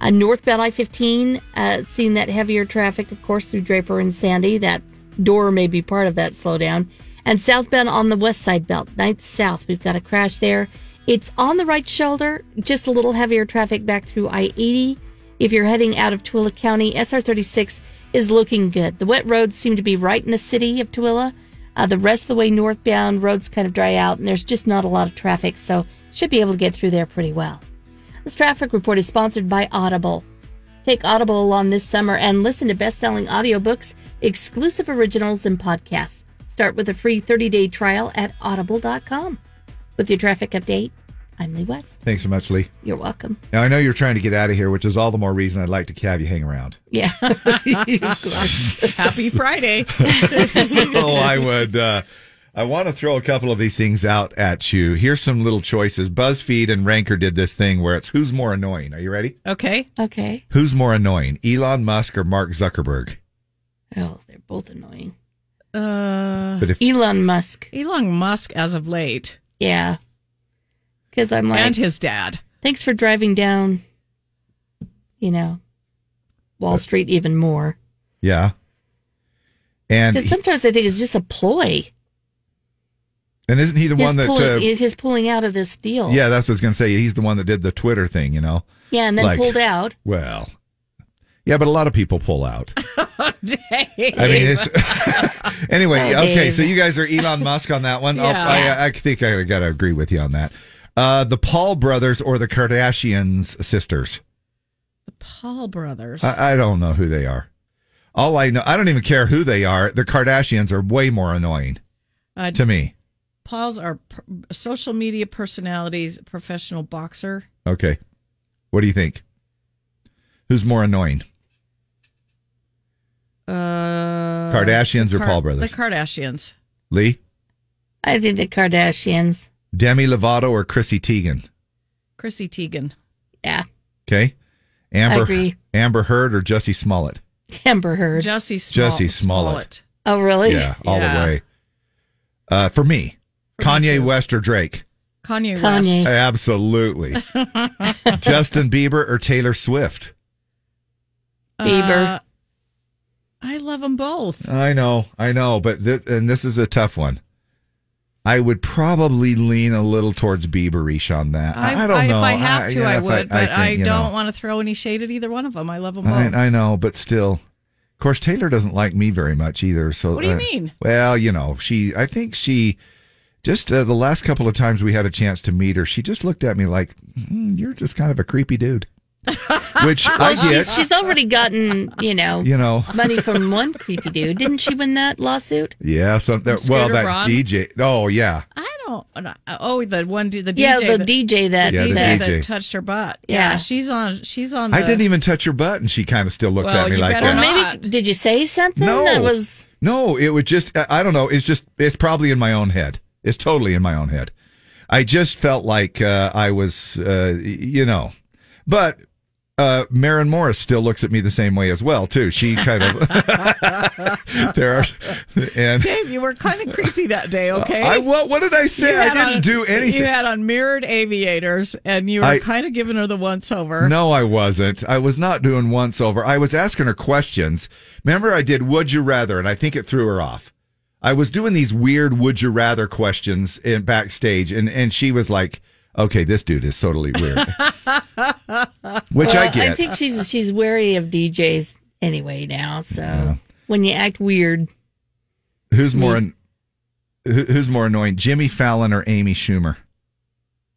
Uh, northbound I 15, uh, seeing that heavier traffic, of course, through Draper and Sandy. That door may be part of that slowdown. And southbound on the west side belt, 9th South, we've got a crash there. It's on the right shoulder, just a little heavier traffic back through I 80. If you're heading out of Tooele County, SR 36 is looking good. The wet roads seem to be right in the city of Tooele. Uh, the rest of the way northbound, roads kind of dry out, and there's just not a lot of traffic, so should be able to get through there pretty well. This traffic report is sponsored by Audible. Take Audible along this summer and listen to best-selling audiobooks, exclusive originals, and podcasts. Start with a free 30-day trial at audible.com. With your traffic update, I'm Lee West. thanks so much, Lee." You're welcome. Now I know you're trying to get out of here, which is all the more reason I'd like to have you hang around. Yeah. (laughs) Happy Friday. (laughs) so I would. Uh, I want to throw a couple of these things out at you. Here's some little choices. BuzzFeed and Ranker did this thing where it's who's more annoying. Are you ready? Okay. Okay. Who's more annoying, Elon Musk or Mark Zuckerberg? Oh, they're both annoying. Uh, But if Elon Musk. Elon Musk as of late. Yeah. Because I'm like, and his dad. thanks for driving down, you know, Wall Street even more. yeah, and Because sometimes I think it's just a ploy. and isn't he the his one that? pulling, uh, his pulling out of this deal. yeah, that's what I was going to say. He's the one that did the Twitter thing. You know. Yeah, and then Like- pulled out. Well, yeah, but a lot of people pull out. (laughs) Dave. I mean, it's (laughs) anyway. Oh, okay, so you guys are Elon Musk on that one. Oh, Yeah. I, I think I got to agree with you on that. Uh, the Paul brothers or the Kardashians sisters? The Paul brothers. I, I don't know who they are. All I know, I don't even care who they are. The Kardashians are way more annoying Uh, to me. Paul's are per- social media personalities, professional boxer. Okay, what do you think? Who's more annoying? Uh, Kardashians the or Paul brothers? The Kardashians. Lee, I think the Kardashians. Demi Lovato, or Chrissy Teigen? Chrissy Teigen. Yeah. Okay, Amber agree. Amber Heard or Jesse Smollett? Amber Heard. Jussie Small- Jussie Smollett. Oh, really? Yeah, all Yeah. the way. Uh, for me, Kanye West or Drake? Kanye, Kanye. West. (laughs) Absolutely. (laughs) Justin Bieber or Taylor Swift? Bieber. Uh, I love them both. I know, I know, but th- and this is a tough one. I would probably lean a little towards Bieberish on that. I, I don't know. If I have to, yeah, I would, but I, think, you don't know. want to throw any shade at either one of them. I love them both. I, I know, but still, of course, Taylor doesn't like me very much either. So, What do you uh, mean? Well, you know, she. I think she just uh, the last couple of times we had a chance to meet her, she just looked at me like, "Hmm, "You're just kind of a creepy dude," (laughs) which I get. she's, she's already gotten, you know, You know. (laughs) money from one creepy dude. Didn't she win that lawsuit? yeah, something. Well, that Braun? DJ. Oh, yeah. I don't. Oh, the one, the DJ. Yeah, the that, DJ that- Yeah, the DJ DJ. that touched her butt. Yeah, Yeah. she's on. She's on. I didn't even touch her butt, and she kind of still looks Well, at me you like that. Well, maybe did you say something No. that was? No, it would just, I I don't know. It's just, it's probably in my own head. It's totally in my own head. I just felt like uh, I was, uh, you know, but uh, Maren Morris still looks at me the same way as well, too. She kind of, (laughs) there are, and Dave, you were kind of creepy that day. Okay. I, what, what did I say? I didn't on- do anything. You had on mirrored aviators, and you were I- kind of giving her the once over. No, I wasn't. I was not doing once over. I was asking her questions. Remember, I did Would You Rather, and I think it threw her off. I was doing these weird Would You Rather questions in backstage, and, and she was like, okay, this dude is totally weird. (laughs) Which I Well, get. I think she's she's wary of DJs anyway now. So when you act weird, who's more an, who, who's more annoying, Jimmy Fallon or Amy Schumer?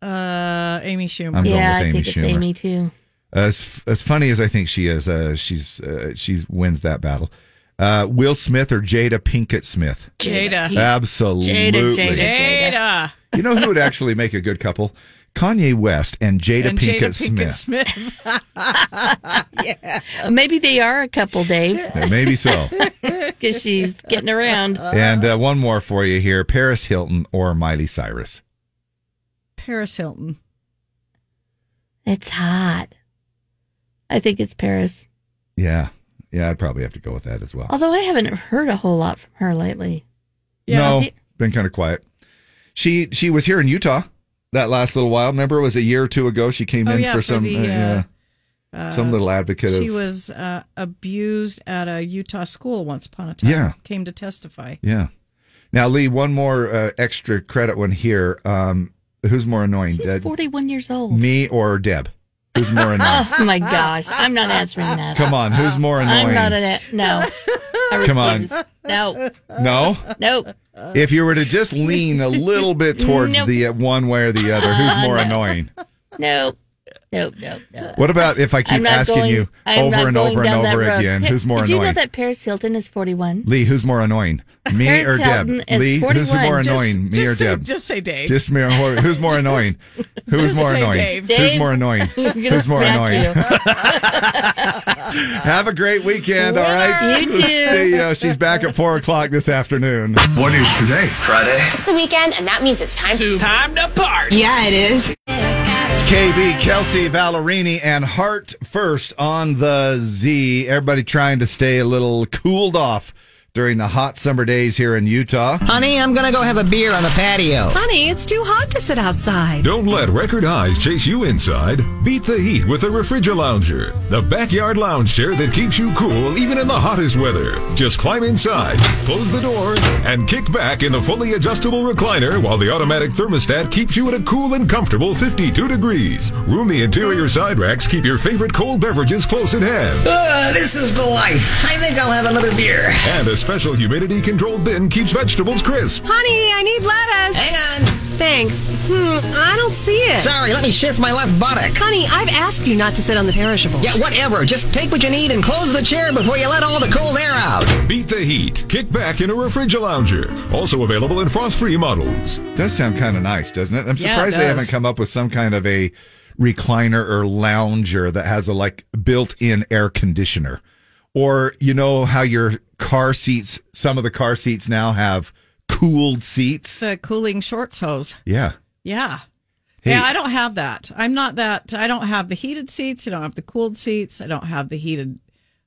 Uh, Amy Schumer. I'm going yeah, with I Amy think it's Amy too. As as funny as I think she is, uh, she's uh, she wins that battle. Uh, Will Smith or Jada Pinkett Smith? Jada. Absolutely. Jada, Jada, Jada. You know who would actually make a good couple? Kanye West and Jada and Pinkett Jada Smith. Smith. (laughs) yeah. Maybe they are a couple, Dave. Yeah, Maybe so. (laughs) Because she's getting around. and uh, one more for you here: Paris Hilton or Miley Cyrus. Paris Hilton. It's hot. I think it's Paris. Yeah, yeah, I'd probably have to go with that as well. Although I haven't heard a whole lot from her lately. No, been kind of quiet. She she was here in Utah that last little while. Remember, it was a year or two ago. She came Oh, in yeah, for for some the, uh, uh, yeah, Uh, some little advocate She of was uh, abused at a Utah school once upon a time. Yeah. Came to testify. yeah. Now, Lee, one more uh, extra credit one here. Um, who's more annoying, She's Dad? 41 years old. me or Deb? Who's more (laughs) annoying? Oh my gosh. I'm not answering that. Come on, who's more annoying? I'm not an no. (laughs) I Come on. refuse. No. No. Nope. If you were to just lean a little bit towards Nope. the uh, one way or the other, who's more (laughs) No. annoying? Nope. Nope. Nope. Nope. What about if I keep asking going- you over and over and over again? Hey, Who's more Did you know that Paris Hilton is 41? Lee, who's more annoying? Me Paris or Deb? Hilton is Lee, who's 41. more Just- annoying? me just or say- Deb? just say Dave. Just me or who's (laughs) more annoying? Who's Just more say annoying? Dave. Who's more annoying? (laughs) we're Who's more annoying? Have a great weekend, all right? You too. (laughs) See ya. She's back at 4 o'clock this afternoon. What is today? Friday. It's the weekend, and that means it's time to Time to party. Yeah, it is. It's KB, Kelsea, Ballerini, and Heart First on the Z. Everybody trying to stay a little cooled off during the hot summer days here in Utah. Honey, I'm gonna go have a beer on the patio. Honey, it's too hot to sit outside. Don't let record highs chase you inside. Beat the heat with a the Refrigilounger, the backyard lounge chair that keeps you cool even in the hottest weather. Just climb inside, close the door, and kick back in the fully adjustable recliner while the automatic thermostat keeps you at a cool and comfortable 52 degrees. Roomy interior side racks keep your favorite cold beverages close at hand. Uh, this is the life. I think I'll have another beer. And a special humidity controlled bin keeps vegetables crisp. Honey, I need lettuce. Hang on. Thanks. Hmm, I don't see it. Sorry, let me shift my left buttock. Honey, I've asked you not to sit on the perishables. Yeah, whatever. Just take what you need and close the chair before you let all the cold air out. Beat the heat. Kick back in a Refrigilounger. Also available in frost-free models. Does sound kind of nice, doesn't it? I'm Yeah, it surprised they haven't come up with some kind of a recliner or lounger that has a like built-in air conditioner. Or you know how your car seats, some of the car seats now have cooled seats. A cooling shorts hose. Yeah. Yeah. Hey. Yeah, I don't have that. I'm not that. I don't have the heated seats. I don't have the cooled seats. I don't have the heated.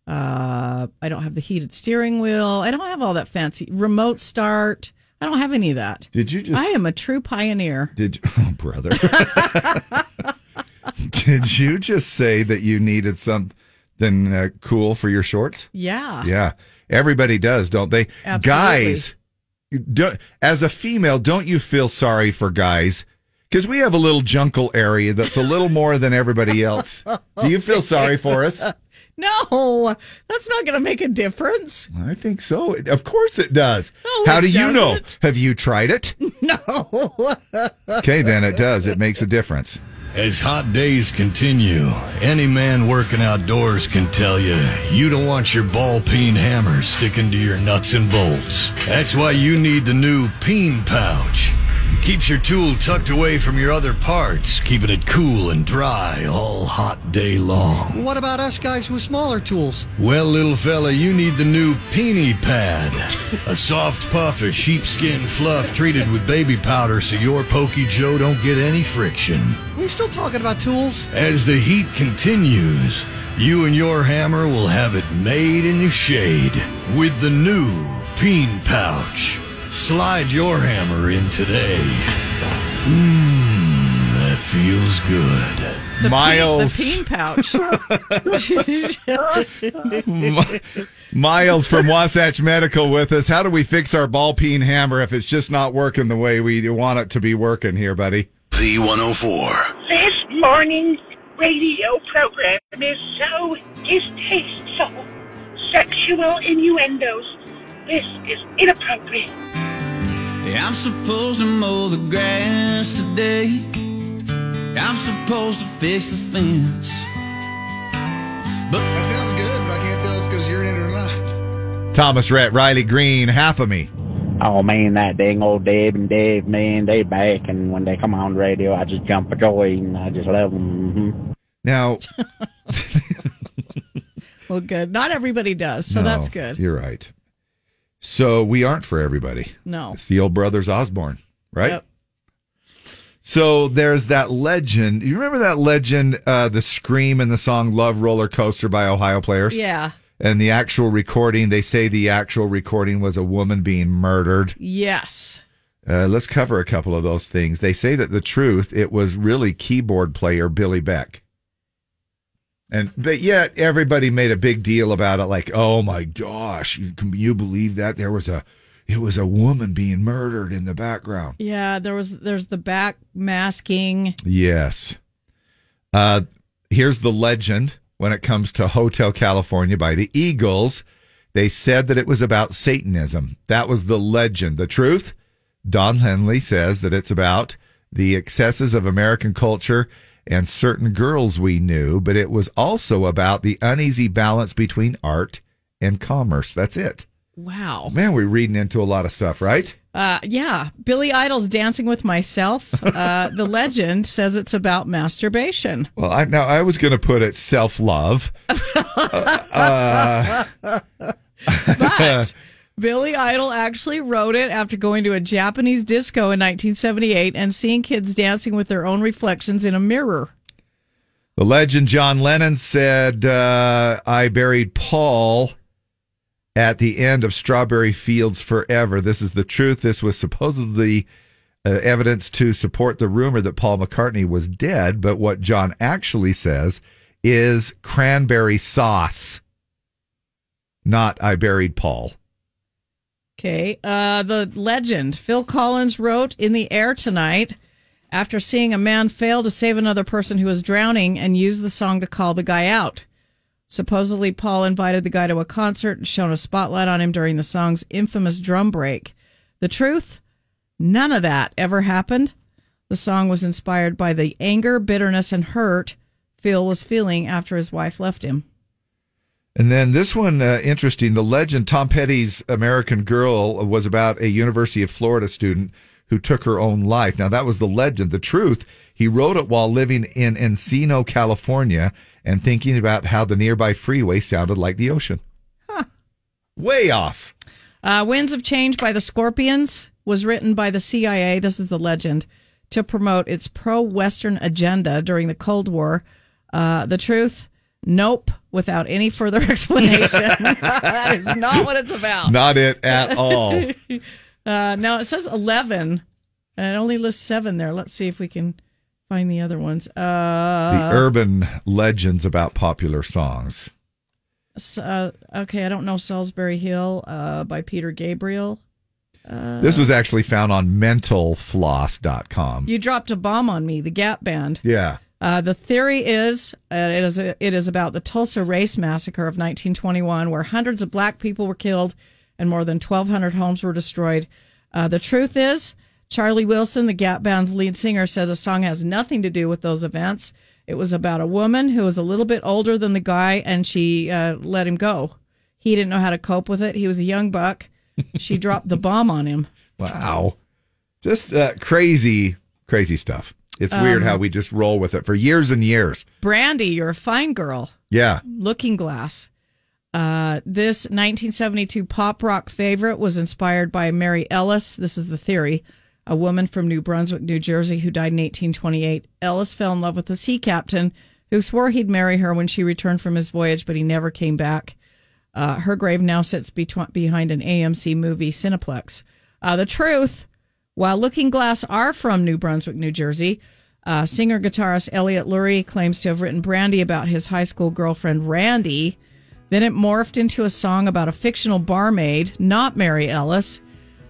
Uh, I don't have the heated steering wheel. I don't have all that fancy remote start. I don't have any of that. Did you just I am a true pioneer. Did (laughs) oh brother? (laughs) Did you just say that you needed some than uh, cool for your shorts? Yeah. Yeah. Everybody does, don't they? Absolutely. Guys, don't, as a female, don't you feel sorry for guys? Because we have a little jungle area that's a little more than everybody (laughs) else. Do you feel sorry for us? (laughs) No, that's not going to make a difference. I think so. Of course it does. No, How it do you know? doesn't. Have you tried it? (laughs) No. Okay, then it does. It makes a difference. As hot days continue, any man working outdoors can tell you you don't want your ball peen hammer sticking to your nuts and bolts. That's why you need the new peen pouch. Keeps your tool tucked away from your other parts, keeping it cool and dry all hot day long. What about us guys with smaller tools? Well, little fella, you need the new Peony Pad. A soft puff of sheepskin fluff treated with baby powder so your Pokey Joe don't get any friction. We're still talking about tools? As the heat continues, you and your hammer will have it made in the shade with the new Peen Pouch. Slide your hammer in today. Mmm, that feels good. The Miles. Peen, the peen pouch. (laughs) Miles from Wasatch Medical with us. How do we fix our ball peen hammer if it's just not working the way we want it to be working here, buddy? Z104. This morning's radio program is so distasteful. Sexual innuendos. This is inappropriate. Yeah, I'm supposed to mow the grass today. I'm supposed to fix the fence. But That sounds good, but I can't tell it's because you're in it or not. Thomas Rhett, Riley Green, half of me. Oh man, that dang old Deb and Dave, man, they back, and when they come on the radio, I just jump for joy, and I just love them. hmm Now, (laughs) well, good. Not everybody does, so no, that's good. You're right. So we aren't for everybody. No. It's the old brothers Osborne, right? Yep. So there's that legend. You remember that legend, uh, the scream in the song Love Roller Coaster by Ohio Players? Yeah. And the actual recording, they say the actual recording was a woman being murdered. Yes. Uh, let's cover a couple of those things. They say that the truth, it was really keyboard player Billy Beck. And but yet everybody made a big deal about it, like, oh my gosh, you, can you believe that there was a, it was a woman being murdered in the background. Yeah, there was there's the back masking. Yes. Uh, here's the legend when it comes to Hotel California by the Eagles. They said that it was about Satanism. That was the legend. The truth, Don Henley says that it's about the excesses of American culture and certain girls we knew, but it was also about the uneasy balance between art and commerce. That's it. Wow. Man, we're reading into a lot of stuff, right? Uh, yeah, Billy Idol's Dancing with Myself. Uh, (laughs) the legend says it's about masturbation. Well, I now I was going to put it self love. (laughs) uh, But Billy Idol actually wrote it after going to a Japanese disco in 1978 and seeing kids dancing with their own reflections in a mirror. The legend John Lennon said, uh, I buried Paul at the end of Strawberry Fields Forever. This is the truth. This was supposedly uh, evidence to support the rumor that Paul McCartney was dead, but what John actually says is cranberry sauce, not I buried Paul. Okay. Uh, the legend Phil Collins wrote In the Air Tonight after seeing a man fail to save another person who was drowning and used the song to call the guy out. Supposedly, Paul invited the guy to a concert and shone a spotlight on him during the song's infamous drum break. The truth? None of that ever happened. The song was inspired by the anger, bitterness, and hurt Phil was feeling after his wife left him. And then this one, uh, interesting. The legend Tom Petty's American Girl was about a University of Florida student who took her own life. Now, that was the legend. The truth, he wrote it while living in Encino, California, and thinking about how the nearby freeway sounded like the ocean. Way off. Uh, Winds of Change by the Scorpions was written by the CIA. This is the legend to promote its pro Western agenda during the Cold War. Uh, the truth? Nope, without any further (laughs) explanation. (laughs) that is not what it's about. Not it at all. (laughs) uh, now it says 11, and it only lists seven there. Let's see if we can find the other ones. Uh, the urban legends about popular songs. Uh, okay, I don't know Solsbury Hill uh, by Peter Gabriel. Uh, This was actually found on mentalfloss.com. You dropped a bomb on me, the Gap Band. Yeah. Uh, the theory is uh, it is a, it is about the Tulsa Race Massacre of 1921, where hundreds of black people were killed and more than 1,200 homes were destroyed. Uh, the truth is, Charlie Wilson, the Gap Band's lead singer, says the song has nothing to do with those events. It was about a woman who was a little bit older than the guy, and she uh, let him go. He didn't know how to cope with it. He was a young buck. She dropped the bomb on him. Wow. Just uh, crazy, crazy stuff. It's weird Um, how we just roll with it for years and years. Brandy, you're a fine girl. Yeah. Looking Glass. Uh, this 1972 pop rock favorite was inspired by Mary Ellis. This is the theory. A woman from New Brunswick, New Jersey, who died in 1828. Ellis fell in love with a sea captain who swore he'd marry her when she returned from his voyage, but he never came back. Uh, her grave now sits betw- behind an AMC movie Cineplex. Uh, the truth, while Looking Glass are from New Brunswick, New Jersey, uh, singer guitarist Elliot Lurie claims to have written Brandy about his high school girlfriend Randy. Then it morphed into a song about a fictional barmaid, not Mary Ellis.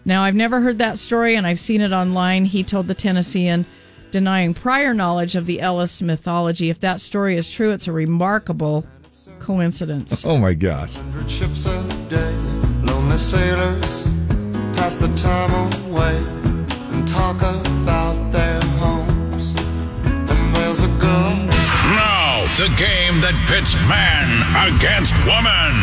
Now, I've never heard that story and I've seen it online. He told the Tennessean, denying prior knowledge of the Ellis mythology. If that story is true, it's a remarkable coincidence. (laughs) Oh my gosh. Hundred ships a day, lonely sailors pass the time away and talk about the game that pits man against woman.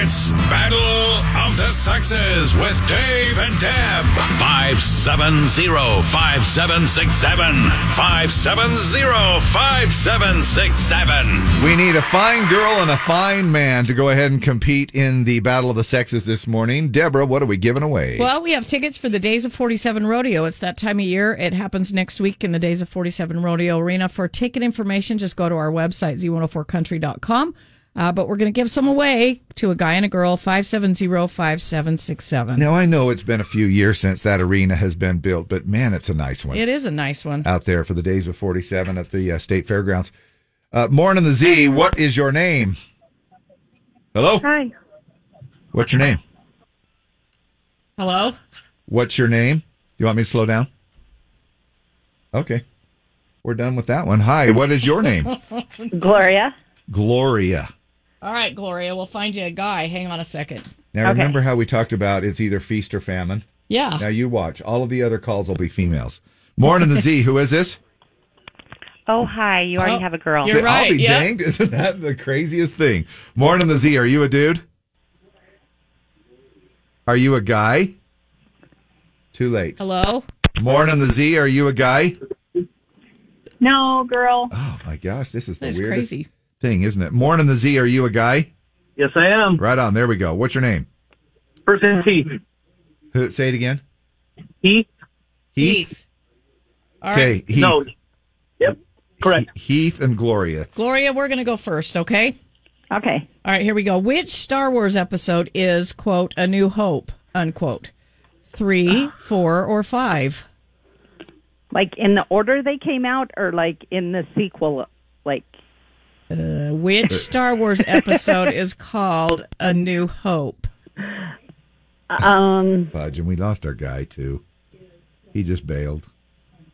It's Battle of the Sexes with Dave and Deb. 570-5767. 570-5767. We need a fine girl and a fine man to go ahead and compete in the Battle of the Sexes this morning. Deborah, what are we giving away? Well, we have tickets for the Days of 47 Rodeo. It's that time of year. It happens next week in the Days of 47 Rodeo Arena. For ticket information, just go to our website, z104country.com. Uh, but we're going to give some away to a guy and a girl, 570-5767. Now, I know it's been a few years since that arena has been built, but man, it's a nice one It is a nice one. out there for the Days of 47 at the uh, State Fairgrounds. Uh, Morning the Z, what is your name? Hello? Hi. What's your name? Hello? What's your name? You want me to slow down? Okay. We're done with that one. Hi, what is your name? (laughs) Gloria. Gloria. All right, Gloria, we'll find you a guy. Hang on a second. Now, Okay. remember how we talked about it's either feast or famine? Yeah. Now, you watch. All of the other calls will be females. Morning the Z, (laughs) who is this? Oh, hi. You already Oh, have a girl. Say, I'll be danged. (laughs) Isn't that the craziest thing? Morning the Z, are you a dude? Are you a guy? Too late. Hello? Morning the Z, are you a guy? No, girl. Oh my gosh, this is the That's weirdest crazy. thing, isn't it? Morning the Z, are you a guy? Yes, I am. Right on. There we go. What's your name? First name's Heath. Who, say it again. Heath. Heath. All Okay. right. Heath. No. Yep. Correct. Heath and Gloria. Gloria, we're going to go first, okay? Okay. All right, here we go. Which Star Wars episode is, quote, A New Hope, unquote? Three, ah. four, or five? Like in the order they came out, or like in the sequel? Like Uh, which Star Wars episode is called A New Hope? Um. Fudge, and we lost our guy too. He just bailed.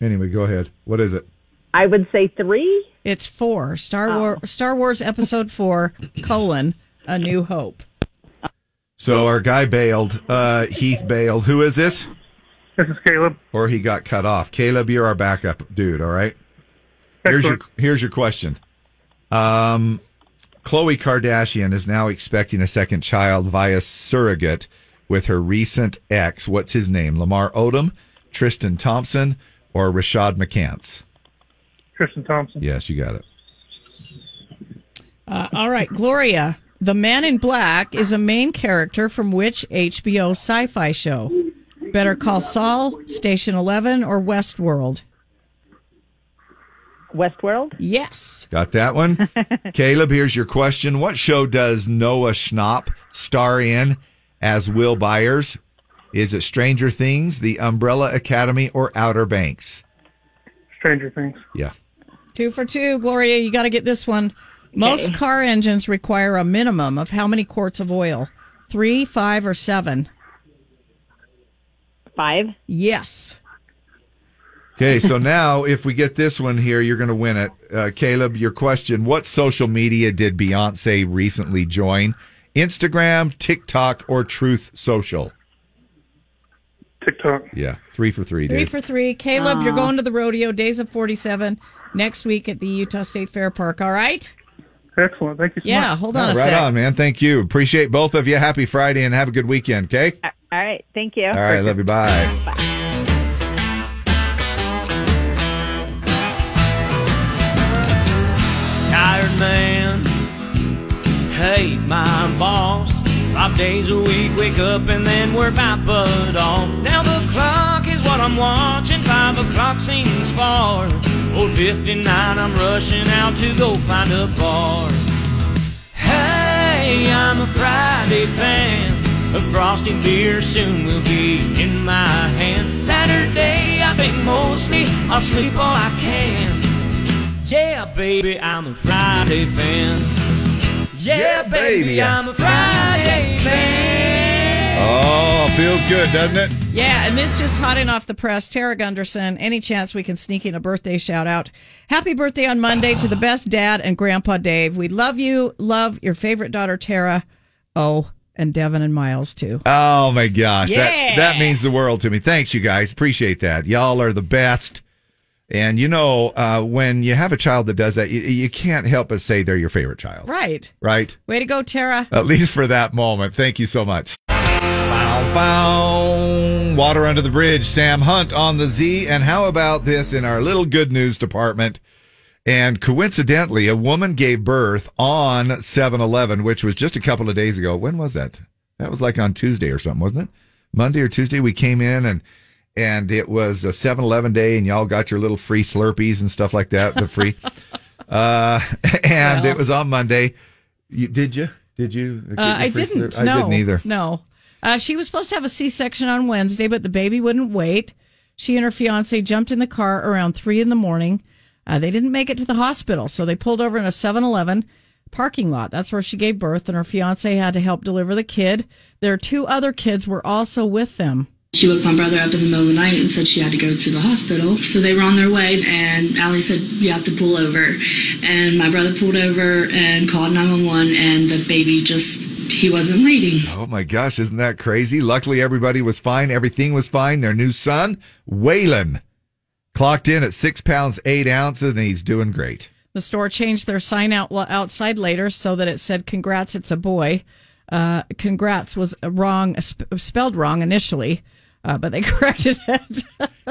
Anyway, go ahead. What is it? I would say three. It's four. Star War Star Wars Episode Four: colon A New Hope. So our guy bailed. Uh, Heath bailed. Who is this? This is Caleb. Or he got cut off. Caleb, you're our backup dude. All right. Here's your here's your question. Um, Khloe Kardashian is now expecting a second child via surrogate with her recent ex. What's his name? Lamar Odom, Tristan Thompson, or Rashad McCants? Tristan Thompson. Yes, you got it. Uh, all right, Gloria. The Man in Black is a main character from which HBO sci-fi show? Better Call Saul, Station Eleven, or Westworld? Westworld. Yes. Got that one? (laughs) Caleb, here's your question. What show does Noah Schnapp star in as Will Byers? Is it Stranger Things, The Umbrella Academy, or Outer Banks? Stranger Things. Yeah. Two for two, Gloria. You got to get this one. Most car engines require a minimum of how many quarts of oil? Three, five, or seven? Five. Yes. Okay, so now if we get this one here, you're going to win it. Uh, Caleb, your question What social media did Beyonce recently join? Instagram, TikTok, or Truth Social? TikTok. Yeah, three for three, Three dude. for three. Caleb, you're going to the rodeo, Days of 47, next week at the Utah State Fair Park, all right? Excellent. Thank you so Yeah, much. hold on a right sec. on, man. Thank you. Appreciate both of you. Happy Friday and have a good weekend, okay? All right. Thank you. All right, love you. Bye. Tired man, hate my boss. Five days a week, wake up and then we're about butt off. Now the clock is what I'm watching. Five o'clock seems far. Four fifty-nine, I'm rushing out to go find a bar. Hey, I'm a Friday fan. A frosty beer soon will be in my hand. Saturday, I think mostly I'll sleep all I can. Yeah, baby, I'm a Friday fan. Yeah, baby, I'm a Friday fan. Oh, feels good, doesn't it? Yeah, and this just hot in off the press. Tara Gunderson, any chance we can sneak in a birthday shout out? Happy birthday on Monday to the best dad and grandpa Dave. We love you. Love your favorite daughter Tara. Oh, and Devin and Miles too. Oh my gosh, Yeah. that that means the world to me. Thanks, you guys. Appreciate that. Y'all are the best. And you know, uh, when you have a child that does that, you, you can't help but say they're your favorite child, Right. right? Way to go, Tara. At least for that moment. Thank you so much. Bow, bow. Water under the bridge. Sam Hunt on the Z. And how about this in our little good news department? And coincidentally, a woman gave birth on 7 Eleven, which was just a couple of days ago. When was that? That was like on Tuesday or something, wasn't it? Monday or Tuesday, we came in and and it was a 7 Eleven day, and y'all got your little free Slurpees and stuff like that. The free. (laughs) uh, (laughs) and Well. it was on Monday. You, did you? Did you? Uh, I didn't. I no, didn't either. No. Uh, she was supposed to have a C-section on Wednesday, but the baby wouldn't wait. She and her fiance jumped in the car around three in the morning. Uh, they didn't make it to the hospital, so they pulled over in a 7-Eleven parking lot. That's where she gave birth, and her fiance had to help deliver the kid. Their two other kids were also with them. She woke my brother up in the middle of the night and said she had to go to the hospital. So they were on their way, and Allie said, You have to pull over. And my brother pulled over and called 911, and the baby just, he wasn't waiting. Oh my gosh, isn't that crazy? Luckily, everybody was fine. Everything was fine. Their new son, Waylon, clocked in at six pounds, eight ounces, and he's doing great. The store changed their sign out outside later so that it said "Congrats, it's a boy." Uh, "Congrats" was wrong, sp- spelled wrong initially, uh, but they (laughs) corrected it.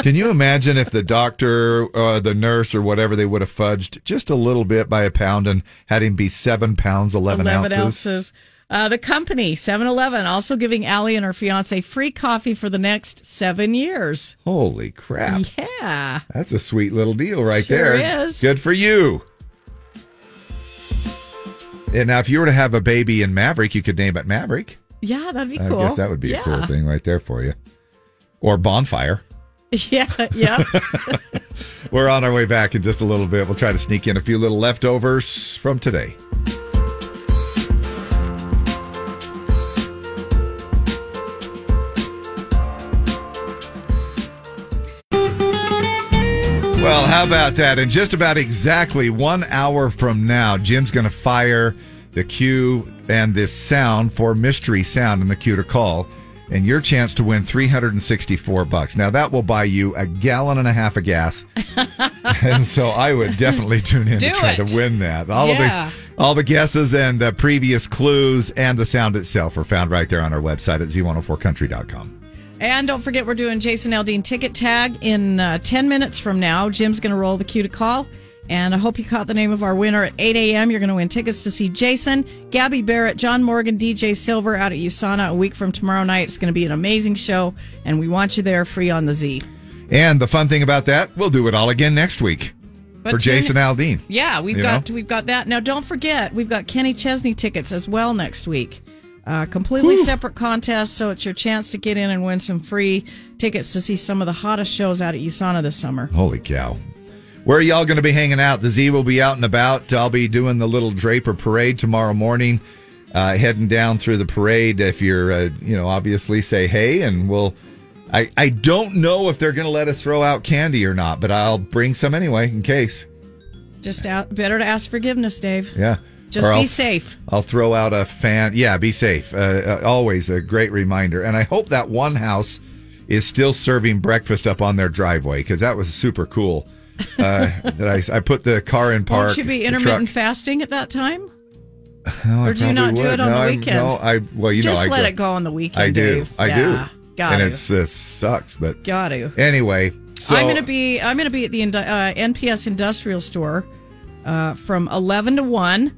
Can you imagine if the doctor, uh, the nurse, or whatever, they would have fudged just a little bit by a pound and had him be seven pounds, 11, 11 ounces? ounces. Uh, the company, 7 Eleven, also giving Allie and her fiance free coffee for the next seven years. Holy crap. Yeah. That's a sweet little deal right Sure there. is. Good for you. And now, if you were to have a baby in Maverick, you could name it Maverick. Yeah, that'd be I cool. I guess that would be yeah. a cool thing right there for you. Or Bonfire. (laughs) Yeah, yeah. (laughs) We're on our way back in just a little bit. We'll try to sneak in a few little leftovers from today. Well, how about that? In just about exactly one hour from now, Jim's going to fire the cue and this sound for mystery sound in the cue to call, and your chance to win 364 bucks. Now that will buy you a gallon and a half of gas, (laughs) and so I would definitely (laughs) tune in Do to try it. to win that. All Yeah. of the all the guesses and the previous clues and the sound itself are found right there on our website at z104country.com. And don't forget, we're doing Jason Aldean ticket tag in uh, 10 minutes from now. Jim's going to roll the cue to call. And I hope you caught the name of our winner at 8 a.m. You're going to win tickets to see Jason, Gabby Barrett, John Morgan, DJ Silver out at USANA a week from tomorrow night. It's going to be an amazing show, and we want you there free on the Z. And the fun thing about that, we'll do it all again next week But for Jason Aldean. Yeah, we've got know? we've got that. Now, don't forget, we've got Kenny Chesney tickets as well next week. Uh, completely separate contest, so it's your chance to get in and win some free tickets to see some of the hottest shows out at USANA this summer. Holy cow. Where are y'all going to be hanging out? The Z will be out and about. I'll be doing the little Draper parade tomorrow morning, uh, heading down through the parade. If you're, uh, you know, obviously say hey, and we'll. I, I don't know if they're going to let us throw out candy or not, but I'll bring some anyway in case. Just out, better to ask forgiveness, Dave. Yeah. Just be I'll- safe. I'll throw out a fan. Yeah, be safe. Uh, uh, always a great reminder. And I hope that one house is still serving breakfast up on their driveway because that was super cool. Uh, (laughs) that I, I put the car in park. Won't you be intermittent fasting at that time? No, or do you not do it on No, the weekend? No, I well, you Just know, I let go, it go on the weekend. I do. Dave. I Yeah, do. Got and it this sucks, but Got to. anyway. So I'm gonna be I'm gonna be at the uh, NPS Industrial Store uh, from 11 to 1,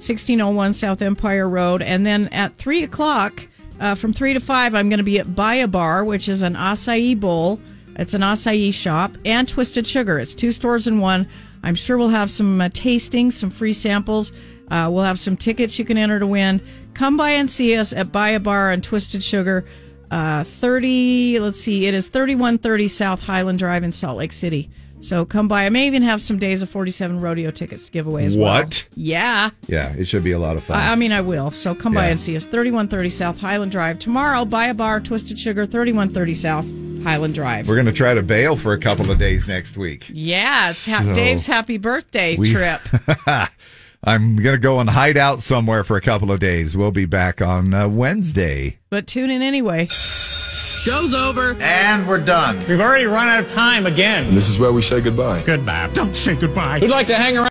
1601 South Empire Road, and then at three o'clock uh, from three to five I'm gonna be at Buy a Bar, which is an acai bowl. It's an acai shop and Twisted Sugar. It's two stores in one. I'm sure we'll have some uh, tastings, some free samples. Uh, we'll have some tickets you can enter to win. Come by and see us at Buy a Bar and Twisted Sugar. Uh, 30, let's see, it is 3130 South Highland Drive in Salt Lake City. So come by. I may even have some days of 47 rodeo tickets to give away as well. What? Yeah. yeah, it should be a lot of fun. I, I mean, I will. So come by and see us. 3130 South Highland Drive. Tomorrow, Buy a Bar, Twisted Sugar, 3130 South Highland Drive. We're going to try to bail for a couple of days next week. Yeah, it's ha- Dave's happy birthday we- trip. (laughs) I'm going to go and hide out somewhere for a couple of days. We'll be back on uh, Wednesday. But tune in anyway. Show's over. And we're done. We've already run out of time again. This is where we say goodbye. Goodbye. Don't say goodbye. Who'd like to hang around?